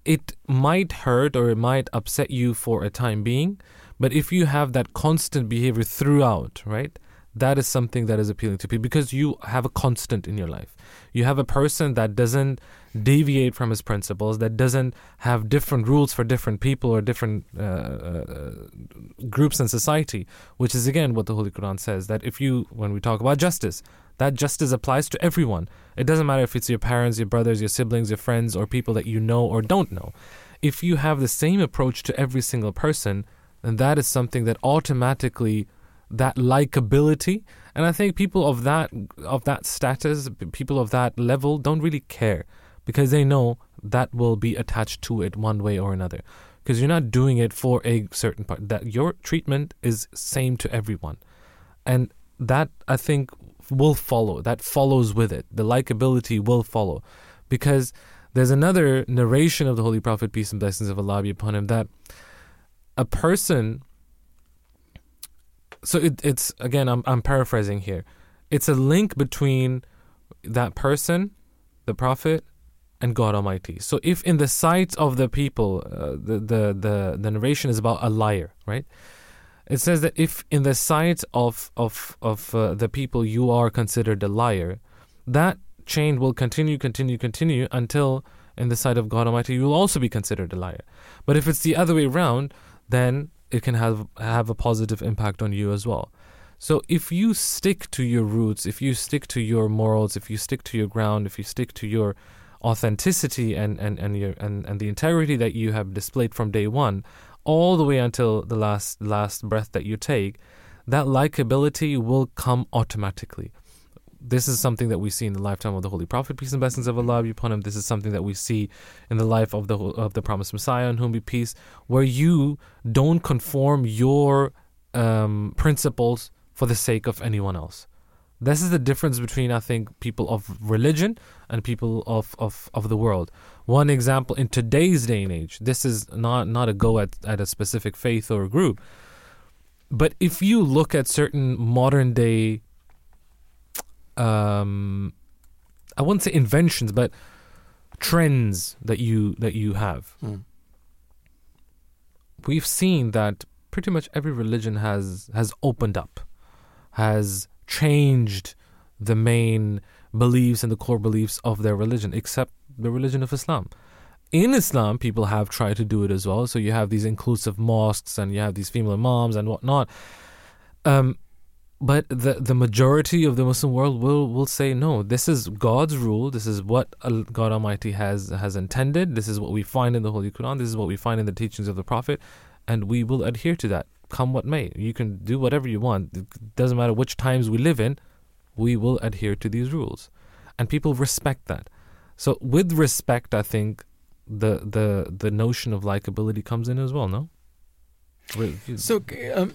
it might hurt or it might upset you for a time being, but if you have that constant behavior throughout, right? That is something that is appealing to people because you have a constant in your life. You have a person that doesn't deviate from his principles, that doesn't have different rules for different people or different uh, uh, groups in society, which is again what the Holy Quran says that if you, when we talk about justice, that justice applies to everyone. It doesn't matter if it's your parents, your brothers, your siblings, your friends, or people that you know or don't know. If you have the same approach to every single person, then that is something that automatically that likability and i think people of that of that status people of that level don't really care because they know that will be attached to it one way or another. Because you're not doing it for a certain part that your treatment is same to everyone. And that i think will follow that follows with it. The likability will follow. Because there's another narration of the holy prophet peace and blessings of allah be upon him that a person so it, it's again I'm, I'm paraphrasing here. It's a link between that person the prophet and god almighty. So if in the sight of the people uh, the, the the the narration is about a liar right? It says that if in the sight of of of uh, the people you are considered a liar that chain will continue continue continue until in the sight of god almighty you will also be considered a liar. But if it's the other way around then it can have have a positive impact on you as well. So if you stick to your roots, if you stick to your morals, if you stick to your ground, if you stick to your authenticity and, and, and your and, and the integrity that you have displayed from day one, all the way until the last last breath that you take, that likability will come automatically. This is something that we see in the lifetime of the Holy Prophet, peace and blessings of Allah be upon him. This is something that we see in the life of the of the promised Messiah, on whom be peace, where you don't conform your um, principles for the sake of anyone else. This is the difference between, I think, people of religion and people of, of, of the world. One example in today's day and age, this is not, not a go at, at a specific faith or group, but if you look at certain modern day um, I wouldn't say inventions, but trends that you that you have. Mm. We've seen that pretty much every religion has has opened up, has changed the main beliefs and the core beliefs of their religion, except the religion of Islam. in Islam, people have tried to do it as well. So you have these inclusive mosques and you have these female imams and whatnot. Um, but the the majority of the Muslim world will will say no. This is God's rule. This is what God Almighty has has intended. This is what we find in the Holy Quran. This is what we find in the teachings of the Prophet, and we will adhere to that, come what may. You can do whatever you want. It doesn't matter which times we live in. We will adhere to these rules, and people respect that. So with respect, I think the the the notion of likability comes in as well. No. So um,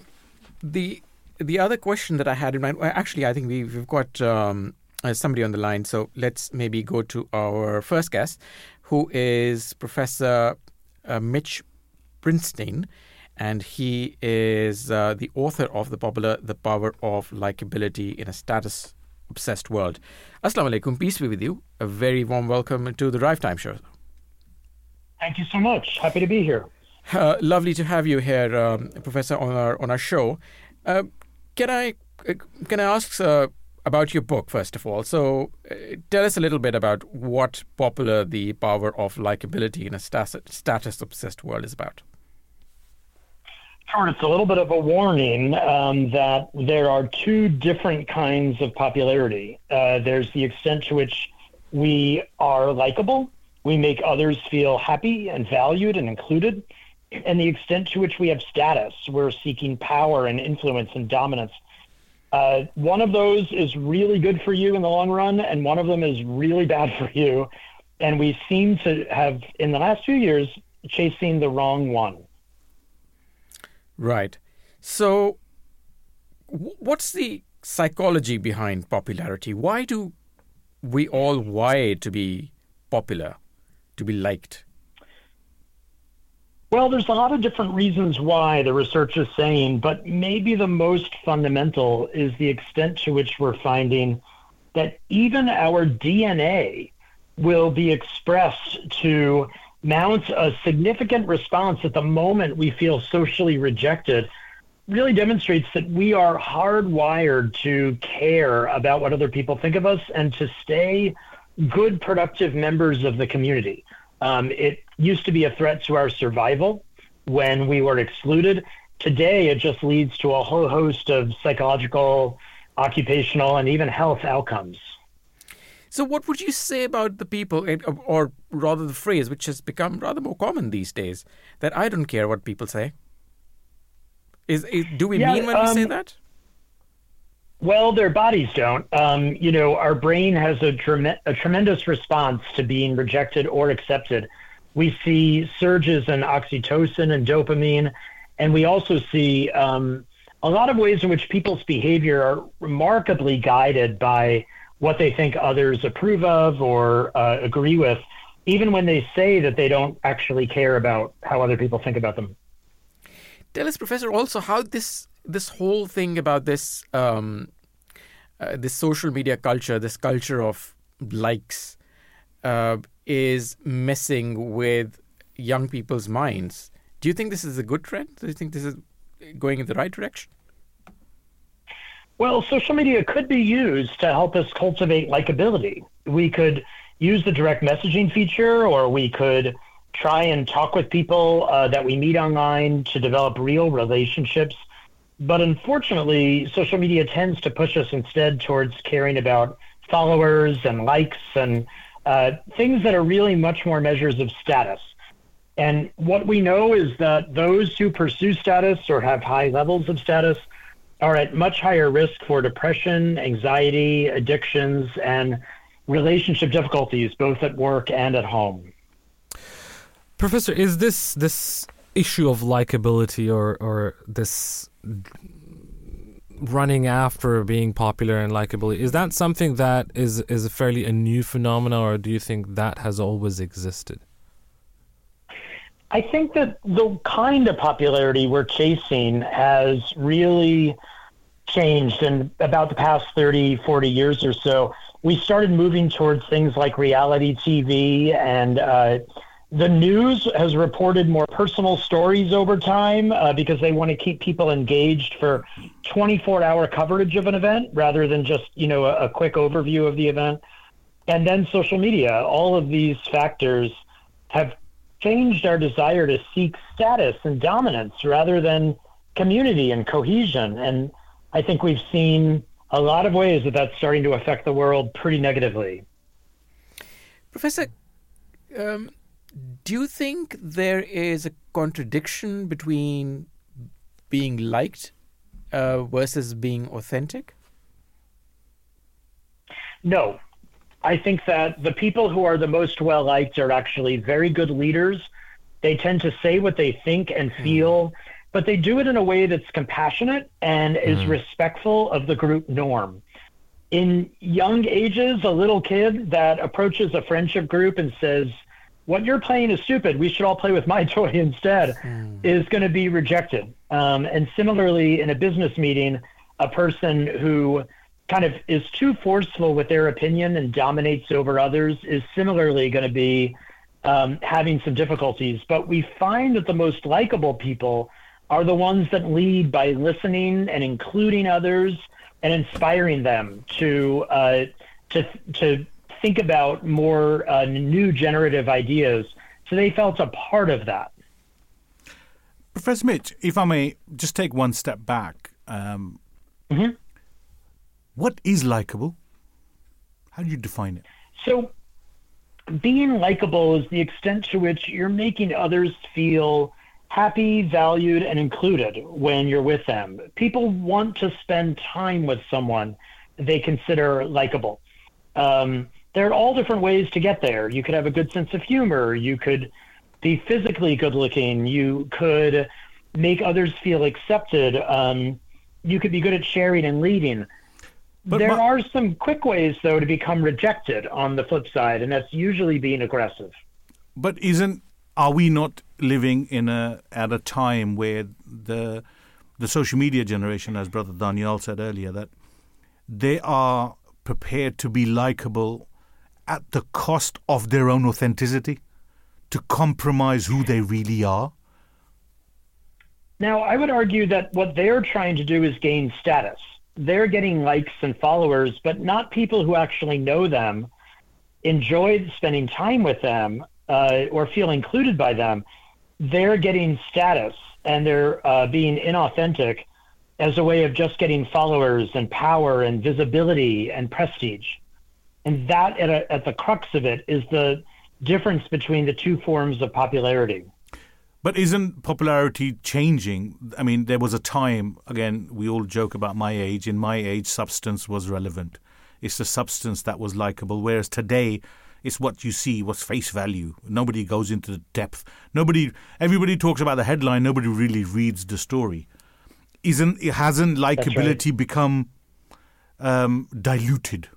the the other question that I had in mind, actually, I think we've, we've got um, uh, somebody on the line. So let's maybe go to our first guest, who is Professor uh, Mitch Prinstein. And he is uh, the author of the popular The Power of Likability in a Status Obsessed World. Assalamu alaikum, peace be with you. A very warm welcome to the Drive Time Show. Thank you so much. Happy to be here. Uh, lovely to have you here, um, Professor, on our on our show. Uh, can I uh, can I ask uh, about your book first of all? So, uh, tell us a little bit about what popular the power of likability in a status obsessed world is about. It's a little bit of a warning um, that there are two different kinds of popularity. Uh, there's the extent to which we are likable, we make others feel happy and valued and included and the extent to which we have status. We're seeking power and influence and dominance. Uh, one of those is really good for you in the long run, and one of them is really bad for you. And we seem to have, in the last few years, chasing the wrong one. Right. So, what's the psychology behind popularity? Why do we all wired to be popular, to be liked? Well, there's a lot of different reasons why the research is saying, but maybe the most fundamental is the extent to which we're finding that even our DNA will be expressed to mount a significant response at the moment we feel socially rejected really demonstrates that we are hardwired to care about what other people think of us and to stay good, productive members of the community. Um, it used to be a threat to our survival when we were excluded. Today, it just leads to a whole host of psychological, occupational, and even health outcomes. So, what would you say about the people, or rather the phrase, which has become rather more common these days, that I don't care what people say? Is, is do we yeah, mean when um, we say um, that? Well, their bodies don't. Um, you know, our brain has a, trem- a tremendous response to being rejected or accepted. We see surges in oxytocin and dopamine, and we also see um, a lot of ways in which people's behavior are remarkably guided by what they think others approve of or uh, agree with, even when they say that they don't actually care about how other people think about them. Tell us, Professor, also how this this whole thing about this um, uh, this social media culture, this culture of likes, uh, is messing with young people's minds. Do you think this is a good trend? Do you think this is going in the right direction? Well, social media could be used to help us cultivate likability. We could use the direct messaging feature, or we could try and talk with people uh, that we meet online to develop real relationships but unfortunately, social media tends to push us instead towards caring about followers and likes and uh, things that are really much more measures of status. And what we know is that those who pursue status or have high levels of status are at much higher risk for depression, anxiety, addictions, and relationship difficulties, both at work and at home. Professor, is this this issue of likability or or this running after being popular and likable is that something that is is a fairly a new phenomenon or do you think that has always existed i think that the kind of popularity we're chasing has really changed in about the past 30 40 years or so we started moving towards things like reality tv and uh, the news has reported more personal stories over time uh, because they want to keep people engaged for 24 hour coverage of an event rather than just, you know, a, a quick overview of the event. And then social media, all of these factors have changed our desire to seek status and dominance rather than community and cohesion. And I think we've seen a lot of ways that that's starting to affect the world pretty negatively. Professor, um, do you think there is a contradiction between being liked uh, versus being authentic? No. I think that the people who are the most well liked are actually very good leaders. They tend to say what they think and feel, mm. But they do it in a way that's compassionate and mm. is respectful of the group norm. In young ages, a little kid that approaches a friendship group and says, What you're playing is stupid. We should all play with my toy instead, mm. is going to be rejected. Um, and similarly, in a business meeting, a person who kind of is too forceful with their opinion and dominates over others is similarly going to be um, having some difficulties. But we find that the most likable people are the ones that lead by listening and including others and inspiring them to uh, to to think about more uh, new generative ideas. So they felt a part of that. Professor Mitch, if I may just take one step back. Um, mm-hmm what is likable? How do you define it? So, being likable is the extent to which you're making others feel happy, valued, and included when you're with them. People want to spend time with someone they consider likable. Um, there are all different ways to get there. You could have a good sense of humor. You could be physically good looking. You could make others feel accepted. Um, you could be good at sharing and leading. But there my, are some quick ways, though, to become rejected on the flip side, and that's usually being aggressive. But isn't are we not living in a at a time where the the social media generation, as Brother Danayal said earlier, that they are prepared to be likable at the cost of their own authenticity, to compromise who they really are? Now, I would argue that what they're trying to do is gain status they're getting likes and followers, but not people who actually know them, enjoy spending time with them, uh, or feel included by them. They're getting status and they're uh, being inauthentic as a way of just getting followers and power and visibility and prestige. And that, at, a, at the crux of it, is the difference between the two forms of popularity. But isn't popularity changing? I mean, there was a time, again, we all joke about my age. In my age, substance was relevant. It's the substance that was likable. Whereas today, it's what you see, what's face value. Nobody goes into the depth. Nobody, everybody talks about the headline. Nobody really reads the story. Isn't it hasn't likability right. become um, diluted?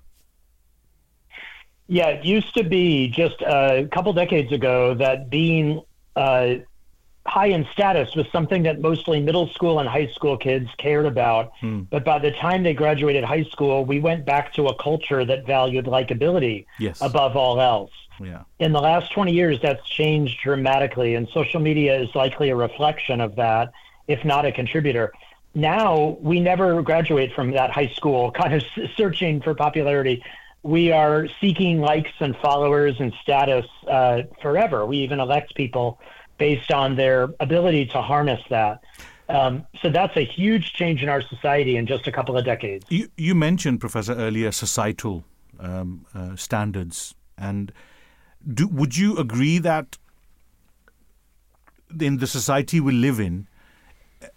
Yeah, it used to be just a couple decades ago that being uh, high in status was something that mostly middle school and high school kids cared about. Hmm. But by the time they graduated high school, we went back to a culture that valued likability yes. above all else. Yeah. In the last 20 years, that's changed dramatically, and social media is likely a reflection of that, if not a contributor. Now, we never graduate from that high school kind of searching for popularity. We are seeking likes and followers and status uh, forever. We even elect people based on their ability to harness that. Um, so that's a huge change in our society in just a couple of decades. You, you mentioned, Professor, earlier societal um, uh, standards, and do, would you agree that in the society we live in,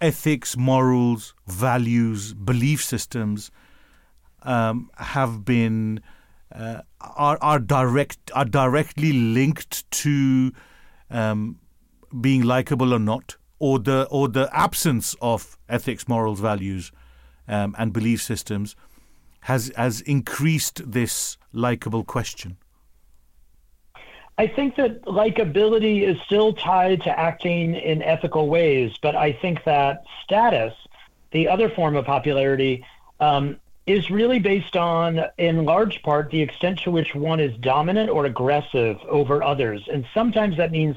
ethics, morals, values, belief systems um, have been uh, are are direct are directly linked to um, being likable or not, or the or the absence of ethics, morals, values, um, and belief systems, has has increased this likable question. I think that likability is still tied to acting in ethical ways, but I think that status, the other form of popularity, um, is really based on, in large part, the extent to which one is dominant or aggressive over others. And sometimes that means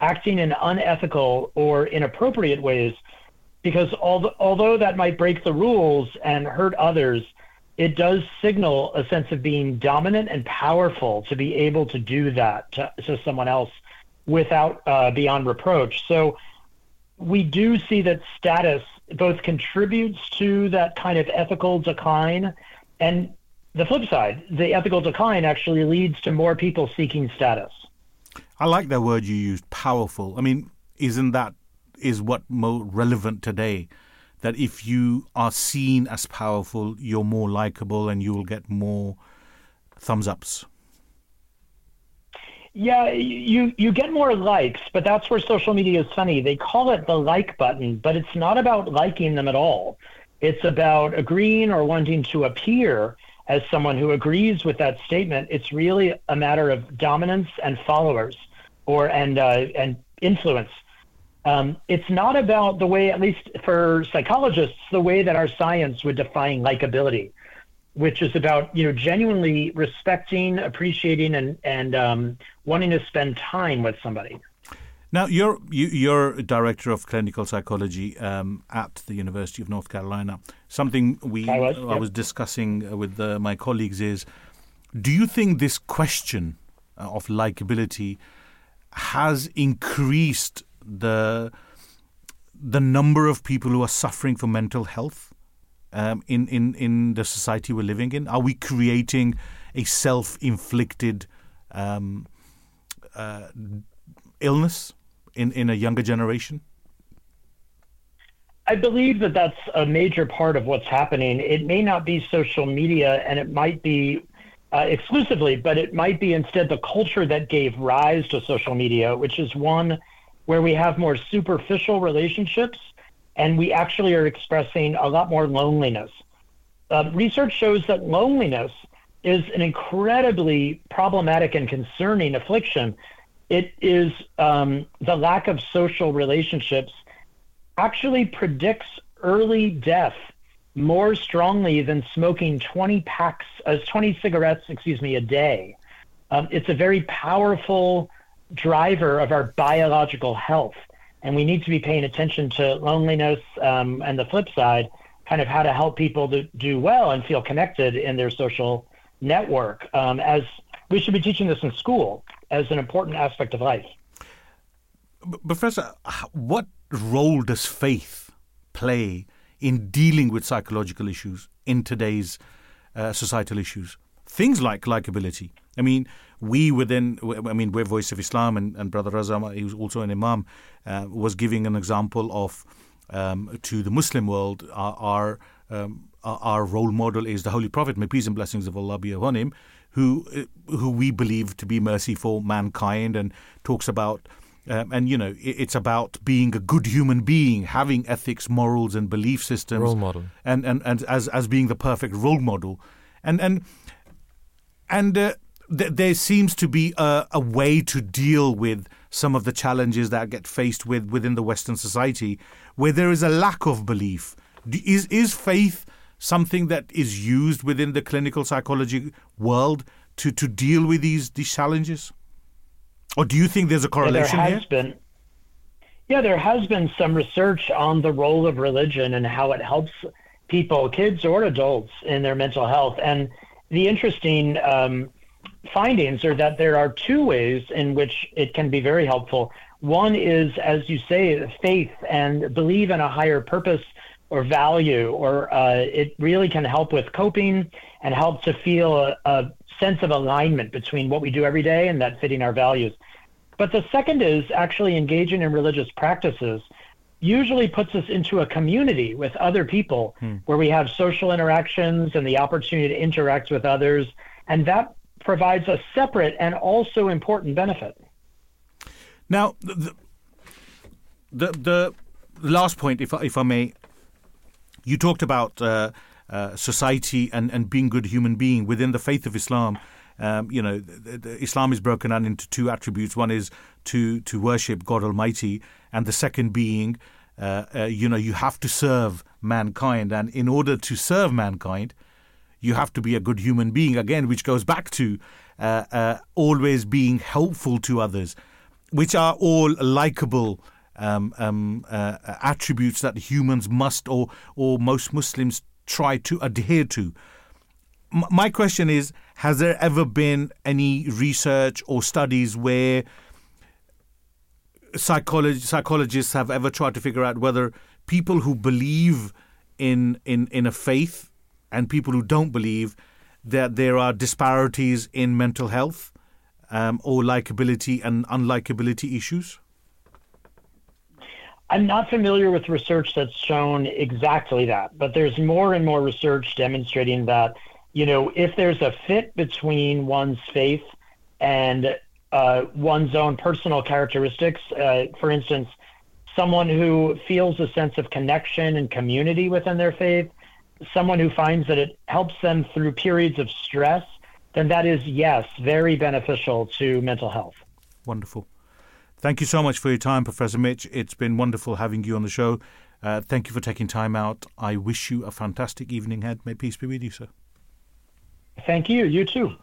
acting in unethical or inappropriate ways because although that might break the rules and hurt others, it does signal a sense of being dominant and powerful to be able to do that to, to someone else. without uh, beyond reproach. So we do see that status both contributes to that kind of ethical decline and the flip side, the ethical decline actually leads to more people seeking status. I like that word you used, powerful. I mean, isn't that is what more relevant today? That if you are seen as powerful, you're more likable and you will get more thumbs ups. Yeah, you you get more likes, but that's where social media is funny. They call it the like button, but it's not about liking them at all. It's about agreeing or wanting to appear as someone who agrees with that statement. It's really a matter of dominance and followers, or and uh, and influence. Um, it's not about the way, at least for psychologists, the way that our science would define likability which is about you know genuinely respecting, appreciating, and and um, wanting to spend time with somebody. Now, you're you, you're director of clinical psychology um, at the University of North Carolina. Something we I was, I was discussing with uh, my colleagues is: Do you think this question uh, of likability has increased the the number of people who are suffering from mental health? um, in, in, in the society we're living in? Are we creating a self inflicted um, uh, illness in, in a younger generation? I believe that that's a major part of what's happening. It may not be social media and it might be uh, exclusively, but it might be instead the culture that gave rise to social media, which is one where we have more superficial relationships and we actually are expressing a lot more loneliness. Uh, research shows that loneliness is an incredibly problematic and concerning affliction. It is um, the lack of social relationships actually predicts early death more strongly than smoking 20 packs, uh, 20 cigarettes, excuse me, a day. Um, it's a very powerful driver of our biological health and we need to be paying attention to loneliness um, and the flip side, kind of how to help people to do well and feel connected in their social network. Um, as we should be teaching this in school as an important aspect of life. Professor, what role does faith play in dealing with psychological issues in today's uh, societal issues? Things like likability. I mean, we within, I mean, we're Voice of Islam, and, and Brother Razam, was also an Imam, uh, was giving an example of um, to the Muslim world, our our, um, our role model is the Holy Prophet, may peace and blessings of Allah be upon him, who who we believe to be mercy for mankind, and talks about. Um, and you know, it's about being a good human being, having ethics, morals, and belief systems. Role model, and and, and as as being the perfect role model, and and and uh, th- there seems to be a, a way to deal with some of the challenges that get faced with within the Western society, where there is a lack of belief. Is is faith something that is used within the clinical psychology world to, to deal with these these challenges, or do you think there's a correlation yeah, there has here? Been. Yeah, there has been some research on the role of religion and how it helps people, kids or adults, in their mental health. And the interesting um, findings are that there are two ways in which it can be very helpful. One is, as you say, faith and believe in a higher purpose or value, or uh, it really can help with coping and help to feel a, a sense of alignment between what we do every day and that fitting our values. But the second is actually engaging in religious practices usually puts us into a community with other people hmm. where we have social interactions and the opportunity to interact with others. And that provides a separate and also important benefit. Now, the, the, the last point, if, if I may, you talked about uh, uh, society and, and being good human being within the faith of Islam. Um, you know, the, the Islam is broken down into two attributes. One is to to worship God Almighty, and the second being, uh, uh you know, you have to serve mankind. And in order to serve mankind, you have to be a good human being again, which goes back to uh, uh, always being helpful to others, which are all likable um, um, attributes that humans must or or most Muslims try to adhere to. M- my question is: Has there ever been any research or studies where psychology, psychologists have ever tried to figure out whether people who believe in in in a faith and people who don't believe that there are disparities in mental health um, or likability and unlikability issues? I'm not familiar with research that's shown exactly that, but there's more and more research demonstrating that, you know, if there's a fit between one's faith and uh, one's own personal characteristics, uh, for instance, someone who feels a sense of connection and community within their faith, someone who finds that it helps them through periods of stress, then that is, yes, very beneficial to mental health. Wonderful. Thank you so much for your time, Professor Mitch. It's been wonderful having you on the show. Uh, thank you for taking time out. I wish you a fantastic evening ahead. May peace be with you, sir. Thank you. You too.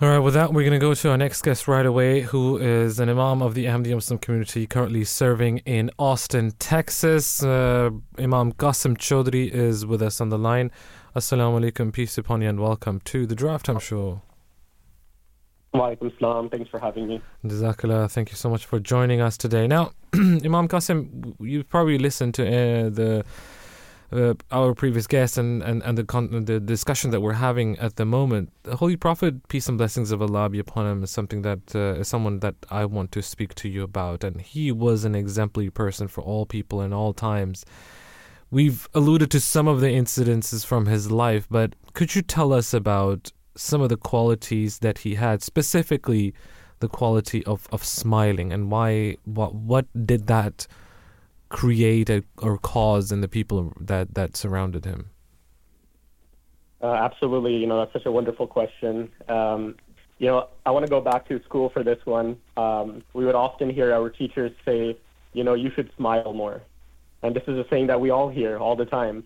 All right, with that, we're going to go to our next guest right away, who is an Imam of the Ahmadiyya Muslim community currently serving in Austin, Texas. Uh, Imam Qasim Choudhary is with us on the line. Assalamu alaikum, peace upon you, and welcome to the Drive Time Show. Walaikum salam. Thanks for having me. Jazakallah. Thank you so much for joining us today. Now, Imam Qasim, you've probably listened to uh, the uh, our previous guest and, and, and the, con- the discussion that we're having at the moment. The Holy Prophet, peace and blessings of Allah be upon him, is something that uh, is someone that I want to speak to you about. And he was an exemplary person for all people in all times. We've alluded to some of the incidences from his life, but could you tell us about some of the qualities that he had, specifically the quality of, of smiling, and why what what did that create a, or cause in the people that that surrounded him? Uh, absolutely, you know that's such a wonderful question. Um, you know, I want to go back to school for this one. Um, we would often hear our teachers say, you know, you should smile more, and this is a saying that we all hear all the time.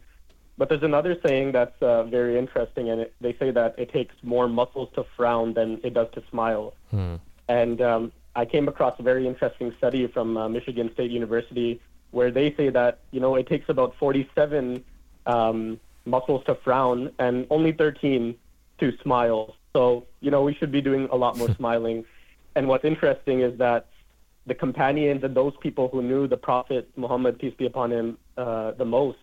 But there's another saying that's uh, very interesting, and it, they say that it takes more muscles to frown than it does to smile. Hmm. And um, I came across a very interesting study from uh, Michigan State University where they say that you know it takes about 47 um, muscles to frown and only 13 to smile. So you know we should be doing a lot more smiling. And what's interesting is that the companions and those people who knew the Prophet Muhammad peace be upon him uh, the most,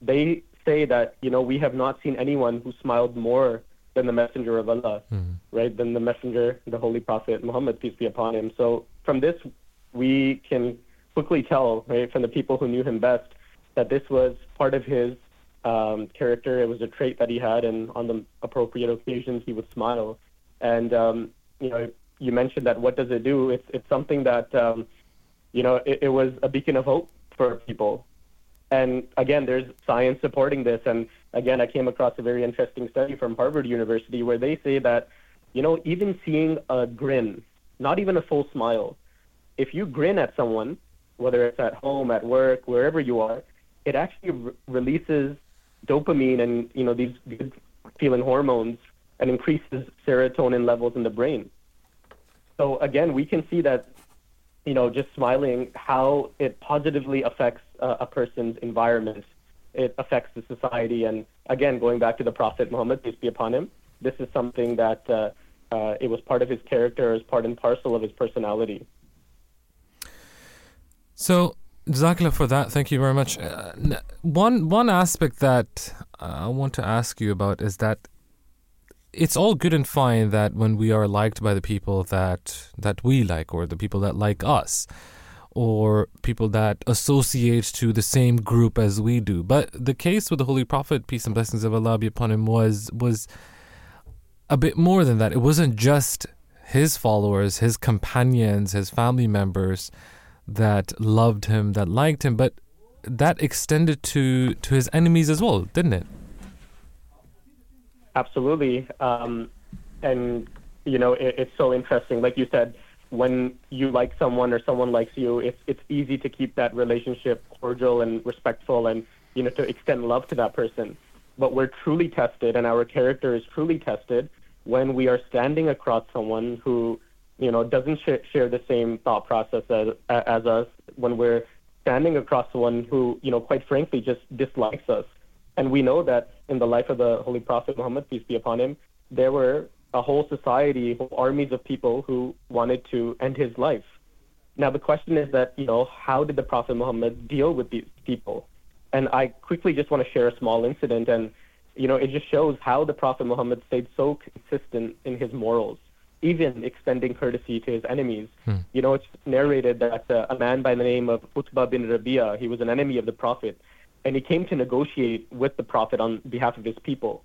they say that you know we have not seen anyone who smiled more than the messenger of Allah, mm-hmm. right? Than the messenger, the holy prophet Muhammad peace be upon him. So from this, we can quickly tell, right, from the people who knew him best, that this was part of his um, character. It was a trait that he had, and on the appropriate occasions, he would smile. And um, you know, you mentioned that. What does it do? It's it's something that um, you know, it, it was a beacon of hope for people. And again, there's science supporting this. And again, I came across a very interesting study from Harvard University where they say that, you know, even seeing a grin, not even a full smile, if you grin at someone, whether it's at home, at work, wherever you are, it actually re- releases dopamine and you know these good feeling hormones and increases serotonin levels in the brain. So again, we can see that you know just smiling how it positively affects uh, a person's environment. It affects the society, and again, going back to the Prophet Muhammad peace be upon him, this is something that uh, uh, it was part of his character, as part and parcel of his personality. So, Jazakallah for that. Thank you very much. Uh, one one aspect that I want to ask you about is that it's all good and fine that when we are liked by the people that that we like, or the people that like us, or people that associate to the same group as we do. But the case with the Holy Prophet, peace and blessings of Allah be upon him, was was a bit more than that. It wasn't just his followers, his companions, his family members that loved him, that liked him, but that extended to to his enemies as well, didn't it? Absolutely, um, and you know it, it's so interesting. Like you said, when you like someone or someone likes you, it's it's easy to keep that relationship cordial and respectful, and you know to extend love to that person. But we're truly tested, and our character is truly tested when we are standing across someone who you know, doesn't sh- share the same thought process as, as us when we're standing across someone who, you know, quite frankly, just dislikes us. And we know that in the life of the Holy Prophet Muhammad, peace be upon him, there were a whole society, whole armies of people who wanted to end his life. Now the question is that you know how did the Prophet Muhammad deal with these people? And I quickly just want to share a small incident, and you know it just shows how the Prophet Muhammad stayed so consistent in his morals, even extending courtesy to his enemies. Hmm. You know, it's narrated that uh, a man by the name of Utbah bin Rabia, he was an enemy of the Prophet, and he came to negotiate with the Prophet on behalf of his people.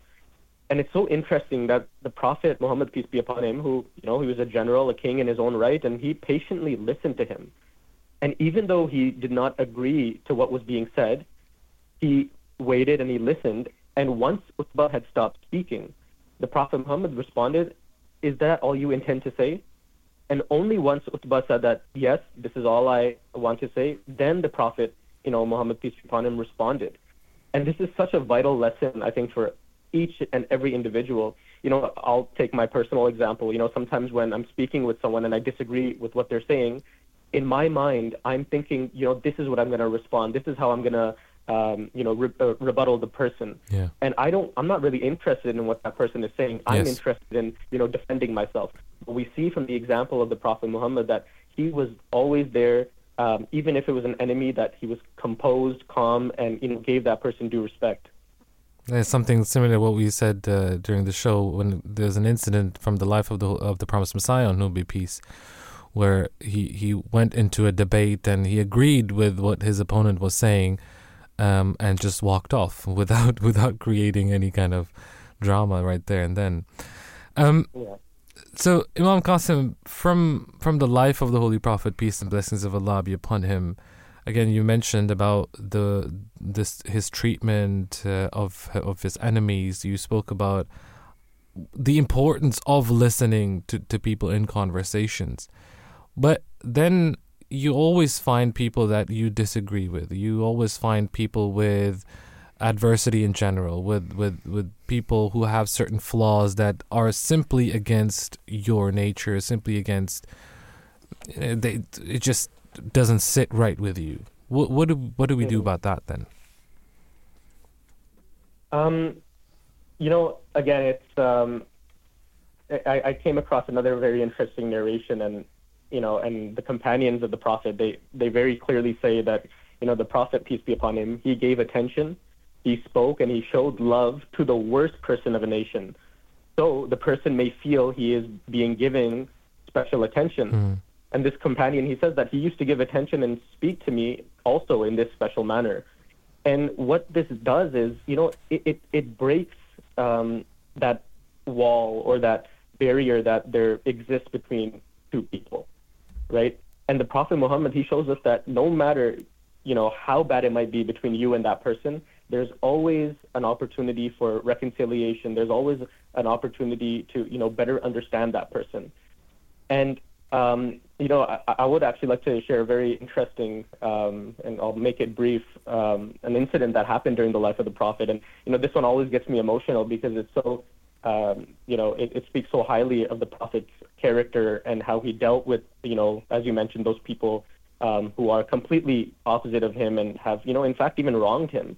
And it's so interesting that the Prophet Muhammad, peace be upon him, who, you know, he was a general, a king in his own right, and he patiently listened to him. And even though he did not agree to what was being said, he waited and he listened. And once Utbah had stopped speaking, the Prophet Muhammad responded, Is that all you intend to say? And only once Utbah said that, Yes, this is all I want to say, then the Prophet, you know, Muhammad, peace be upon him, responded. And this is such a vital lesson, I think, for each and every individual. You know, I'll take my personal example. You know, sometimes when I'm speaking with someone and I disagree with what they're saying, in my mind, I'm thinking, you know, this is what I'm going to respond. This is how I'm going to, um, you know, re- uh, rebuttal the person. Yeah. And I don't, I'm not really interested in what that person is saying. I'm Yes. interested in, you know, defending myself. But we see from the example of the Prophet Muhammad that he was always there, um, even if it was an enemy, that he was composed, calm, and you know, gave that person due respect. There's something similar to what we said uh, during the show when there's an incident from the life of the of the promised Messiah on whom be peace, where he, he went into a debate and he agreed with what his opponent was saying, um, and just walked off without without creating any kind of drama right there and then. Um, Yeah. So Imam Qasim, from from the life of the Holy Prophet, peace and blessings of Allah be upon him. Again, you mentioned about the this his treatment uh, of of his enemies. You spoke about the importance of listening to, to people in conversations, but then you always find people that you disagree with. You always find people with adversity in general, with, with, with people who have certain flaws that are simply against your nature, simply against uh, they, it just doesn't sit right with you. What what do what do we do Mhm. about that then? Um, you know, again, it's um, I, I came across another very interesting narration, and you know, and the companions of the Prophet, they they very clearly say that you know the Prophet, peace be upon him, he gave attention, he spoke, and he showed love to the worst person of a nation. So the person may feel he is being given special attention. And this companion, he says that he used to give attention and speak to me also in this special manner. And what this does is, you know, it, it, it breaks um, that wall or that barrier that there exists between two people, right? And the Prophet Muhammad, he shows us that no matter, you know, how bad it might be between you and that person, there's always an opportunity for reconciliation. There's always an opportunity to, you know, better understand that person. And um, you know, I, I would actually like to share a very interesting, um, and I'll make it brief, um, an incident that happened during the life of the Prophet. And you know, this one always gets me emotional because it's so, um, you know, it, it speaks so highly of the Prophet's character and how he dealt with, you know, as you mentioned, those people um, who are completely opposite of him and have, you know, in fact, even wronged him.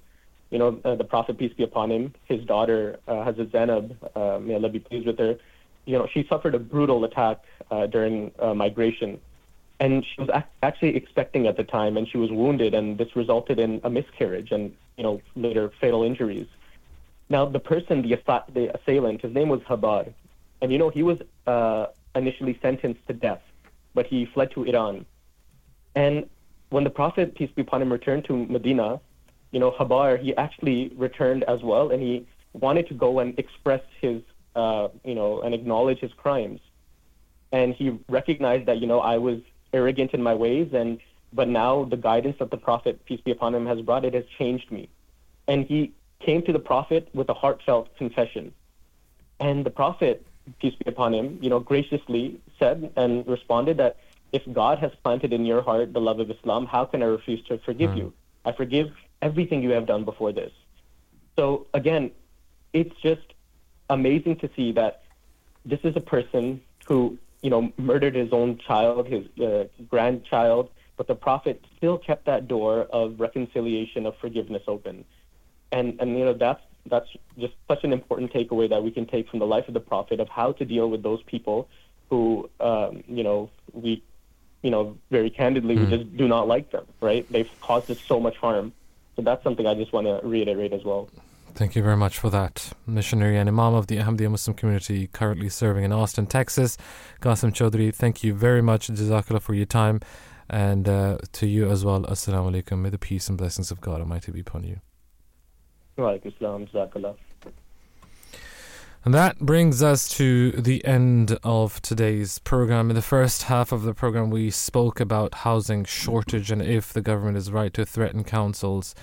You know, uh, the Prophet, peace be upon him, his daughter, uh, Hazrat Zainab, uh, may Allah be pleased with her, you know, she suffered a brutal attack uh, during uh, migration. And she was ac- actually expecting at the time, and she was wounded, and this resulted in a miscarriage and, you know, later fatal injuries. Now, the person, the, assa- the assailant, his name was Habbar. And, you know, he was uh, initially sentenced to death, but he fled to Iran. And when the Prophet, peace be upon him, returned to Medina, you know, Habbar, he actually returned as well, and he wanted to go and express his, uh, you know, and acknowledge his crimes. And he recognized that, you know, I was arrogant in my ways, and but now the guidance that the Prophet, peace be upon him, has brought, it has changed me. And he came to the Prophet with a heartfelt confession. And the Prophet, peace be upon him, you know, graciously said and responded that if God has planted in your heart the love of Islam, how can I refuse to forgive you? I forgive everything you have done before this. So again, it's just amazing to see that this is a person who, you know, murdered his own child, his uh, grandchild, but the Prophet still kept that door of reconciliation, of forgiveness open. And, and you know, that's, that's just such an important takeaway that we can take from the life of the Prophet of how to deal with those people who, um, you know, we you know, very candidly, Hmm. we just do not like them, right? They've caused us so much harm. So that's something I just want to reiterate as well. Thank you very much for that. Missionary and Imam of the Ahmadiyya Muslim community currently serving in Austin, Texas. Qasim Choudhary, thank you very much, Jazakallah, for your time. And uh, to you as well, Assalamu alaikum. May the peace and blessings of God Almighty be upon you. Wa alaikum assalam, jazakallah. And that brings us to the end of today's program. In the first half of the program, we spoke about housing shortage and if the government is right to threaten councils.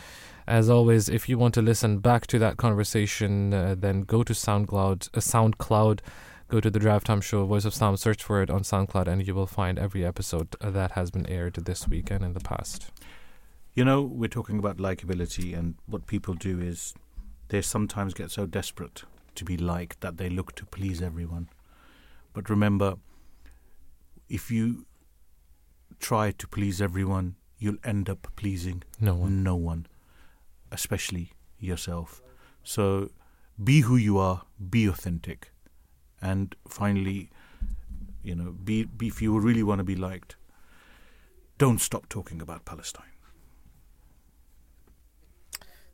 As always, if you want to listen back to that conversation, uh, then go to SoundCloud. Uh, SoundCloud, go to the Drive Time Show, Voice of Islam, search for it on SoundCloud, and you will find every episode that has been aired this week and in the past. You know, we're talking about likability, and what people do is they sometimes get so desperate to be liked that they look to please everyone. But remember, if you try to please everyone, you'll end up pleasing No one. no one, especially yourself. So be who you are, be authentic, and finally, you know, be, be if you really want to be liked, don't stop talking about Palestine.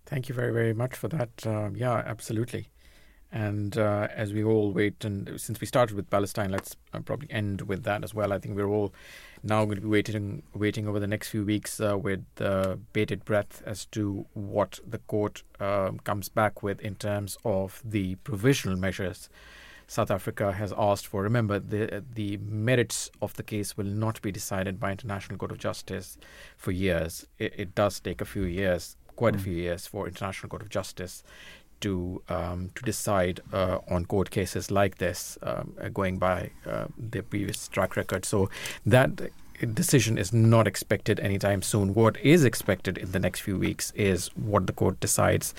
Thank you very, very much for that. Um, yeah, absolutely. And uh, as we all wait, and since we started with Palestine, let's uh, probably end with that as well. I think we're all now going to be waiting, waiting over the next few weeks uh, with uh, bated breath as to what the court um comes back with in terms of the provisional measures South Africa has asked for. Remember, the the merits of the case will not be decided by International Court of Justice for years. It, it does take a few years, quite a Mm. few years, for International Court of Justice to um, to decide uh, on court cases like this, um, uh, going by uh, their previous track record. So that decision is not expected anytime soon. What is expected in the next few weeks is what the court decides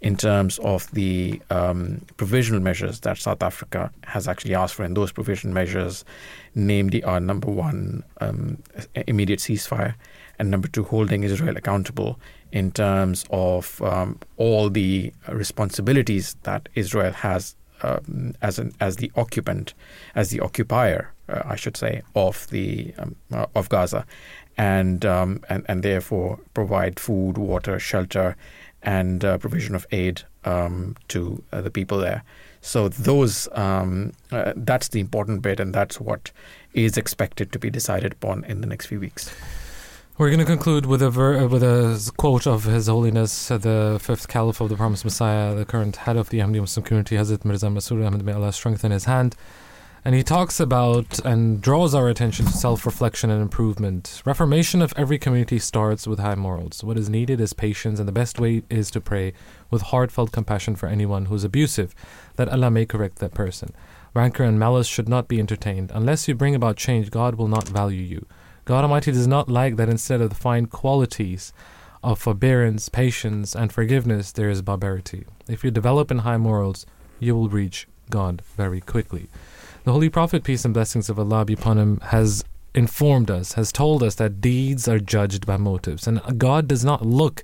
in terms of the um, provisional measures that South Africa has actually asked for. And those provisional measures, namely, are number one, um, immediate ceasefire, and number two, holding Israel accountable in terms of um, all the responsibilities that Israel has um, as an as the occupant, as the occupier, uh, I should say, of the um, uh, of Gaza, and um, and and therefore provide food, water, shelter, and uh, provision of aid um, to uh, the people there. So those um, uh, that's the important bit, and that's what is expected to be decided upon in the next few weeks. We're going to conclude with a ver- uh, with a quote of His Holiness, uh, the fifth Caliph of the Promised Messiah, the current head of the Ahmadiyya Muslim community, Hazrat Mirza Masroor Ahmad. May Allah strengthen his hand. And he talks about and draws our attention to self reflection and improvement. Reformation of every community starts with high morals. What is needed is patience, and the best way is to pray with heartfelt compassion for anyone who is abusive, that Allah may correct that person. Rancor and malice should not be entertained. Unless you bring about change, God will not value you. God Almighty does not like that instead of the fine qualities of forbearance, patience, and forgiveness, there is barbarity. If you develop in high morals, you will reach God very quickly. The Holy Prophet, peace and blessings of Allah be upon him, has informed us, has told us that deeds are judged by motives. And God does not look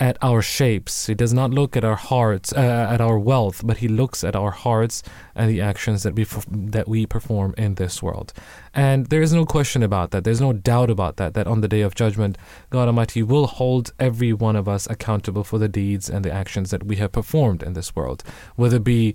at our shapes, He does not look at our hearts, uh, at our wealth, but He looks at our hearts and the actions that we, that we perform in this world. And there is no question about that. There's no doubt about that, that on the day of judgment, God Almighty will hold every one of us accountable for the deeds and the actions that we have performed in this world, whether it be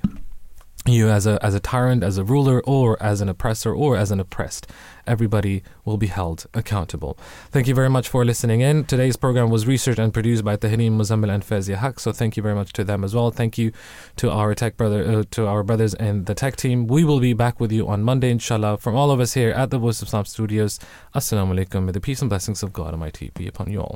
you as a as a tyrant, as a ruler, or as an oppressor, or as an oppressed. Everybody will be held accountable. Thank you very much for listening in. Today's program was researched and produced by Tehreem Muzammil and Fezia Haq. So thank you very much to them as well. Thank you to our tech brother, uh, to our brothers in the tech team. We will be back with you on Monday, inshallah. From all of us here at the Voice of Islam Studios. Assalamu alaikum. May the peace and blessings of God Almighty be upon you all.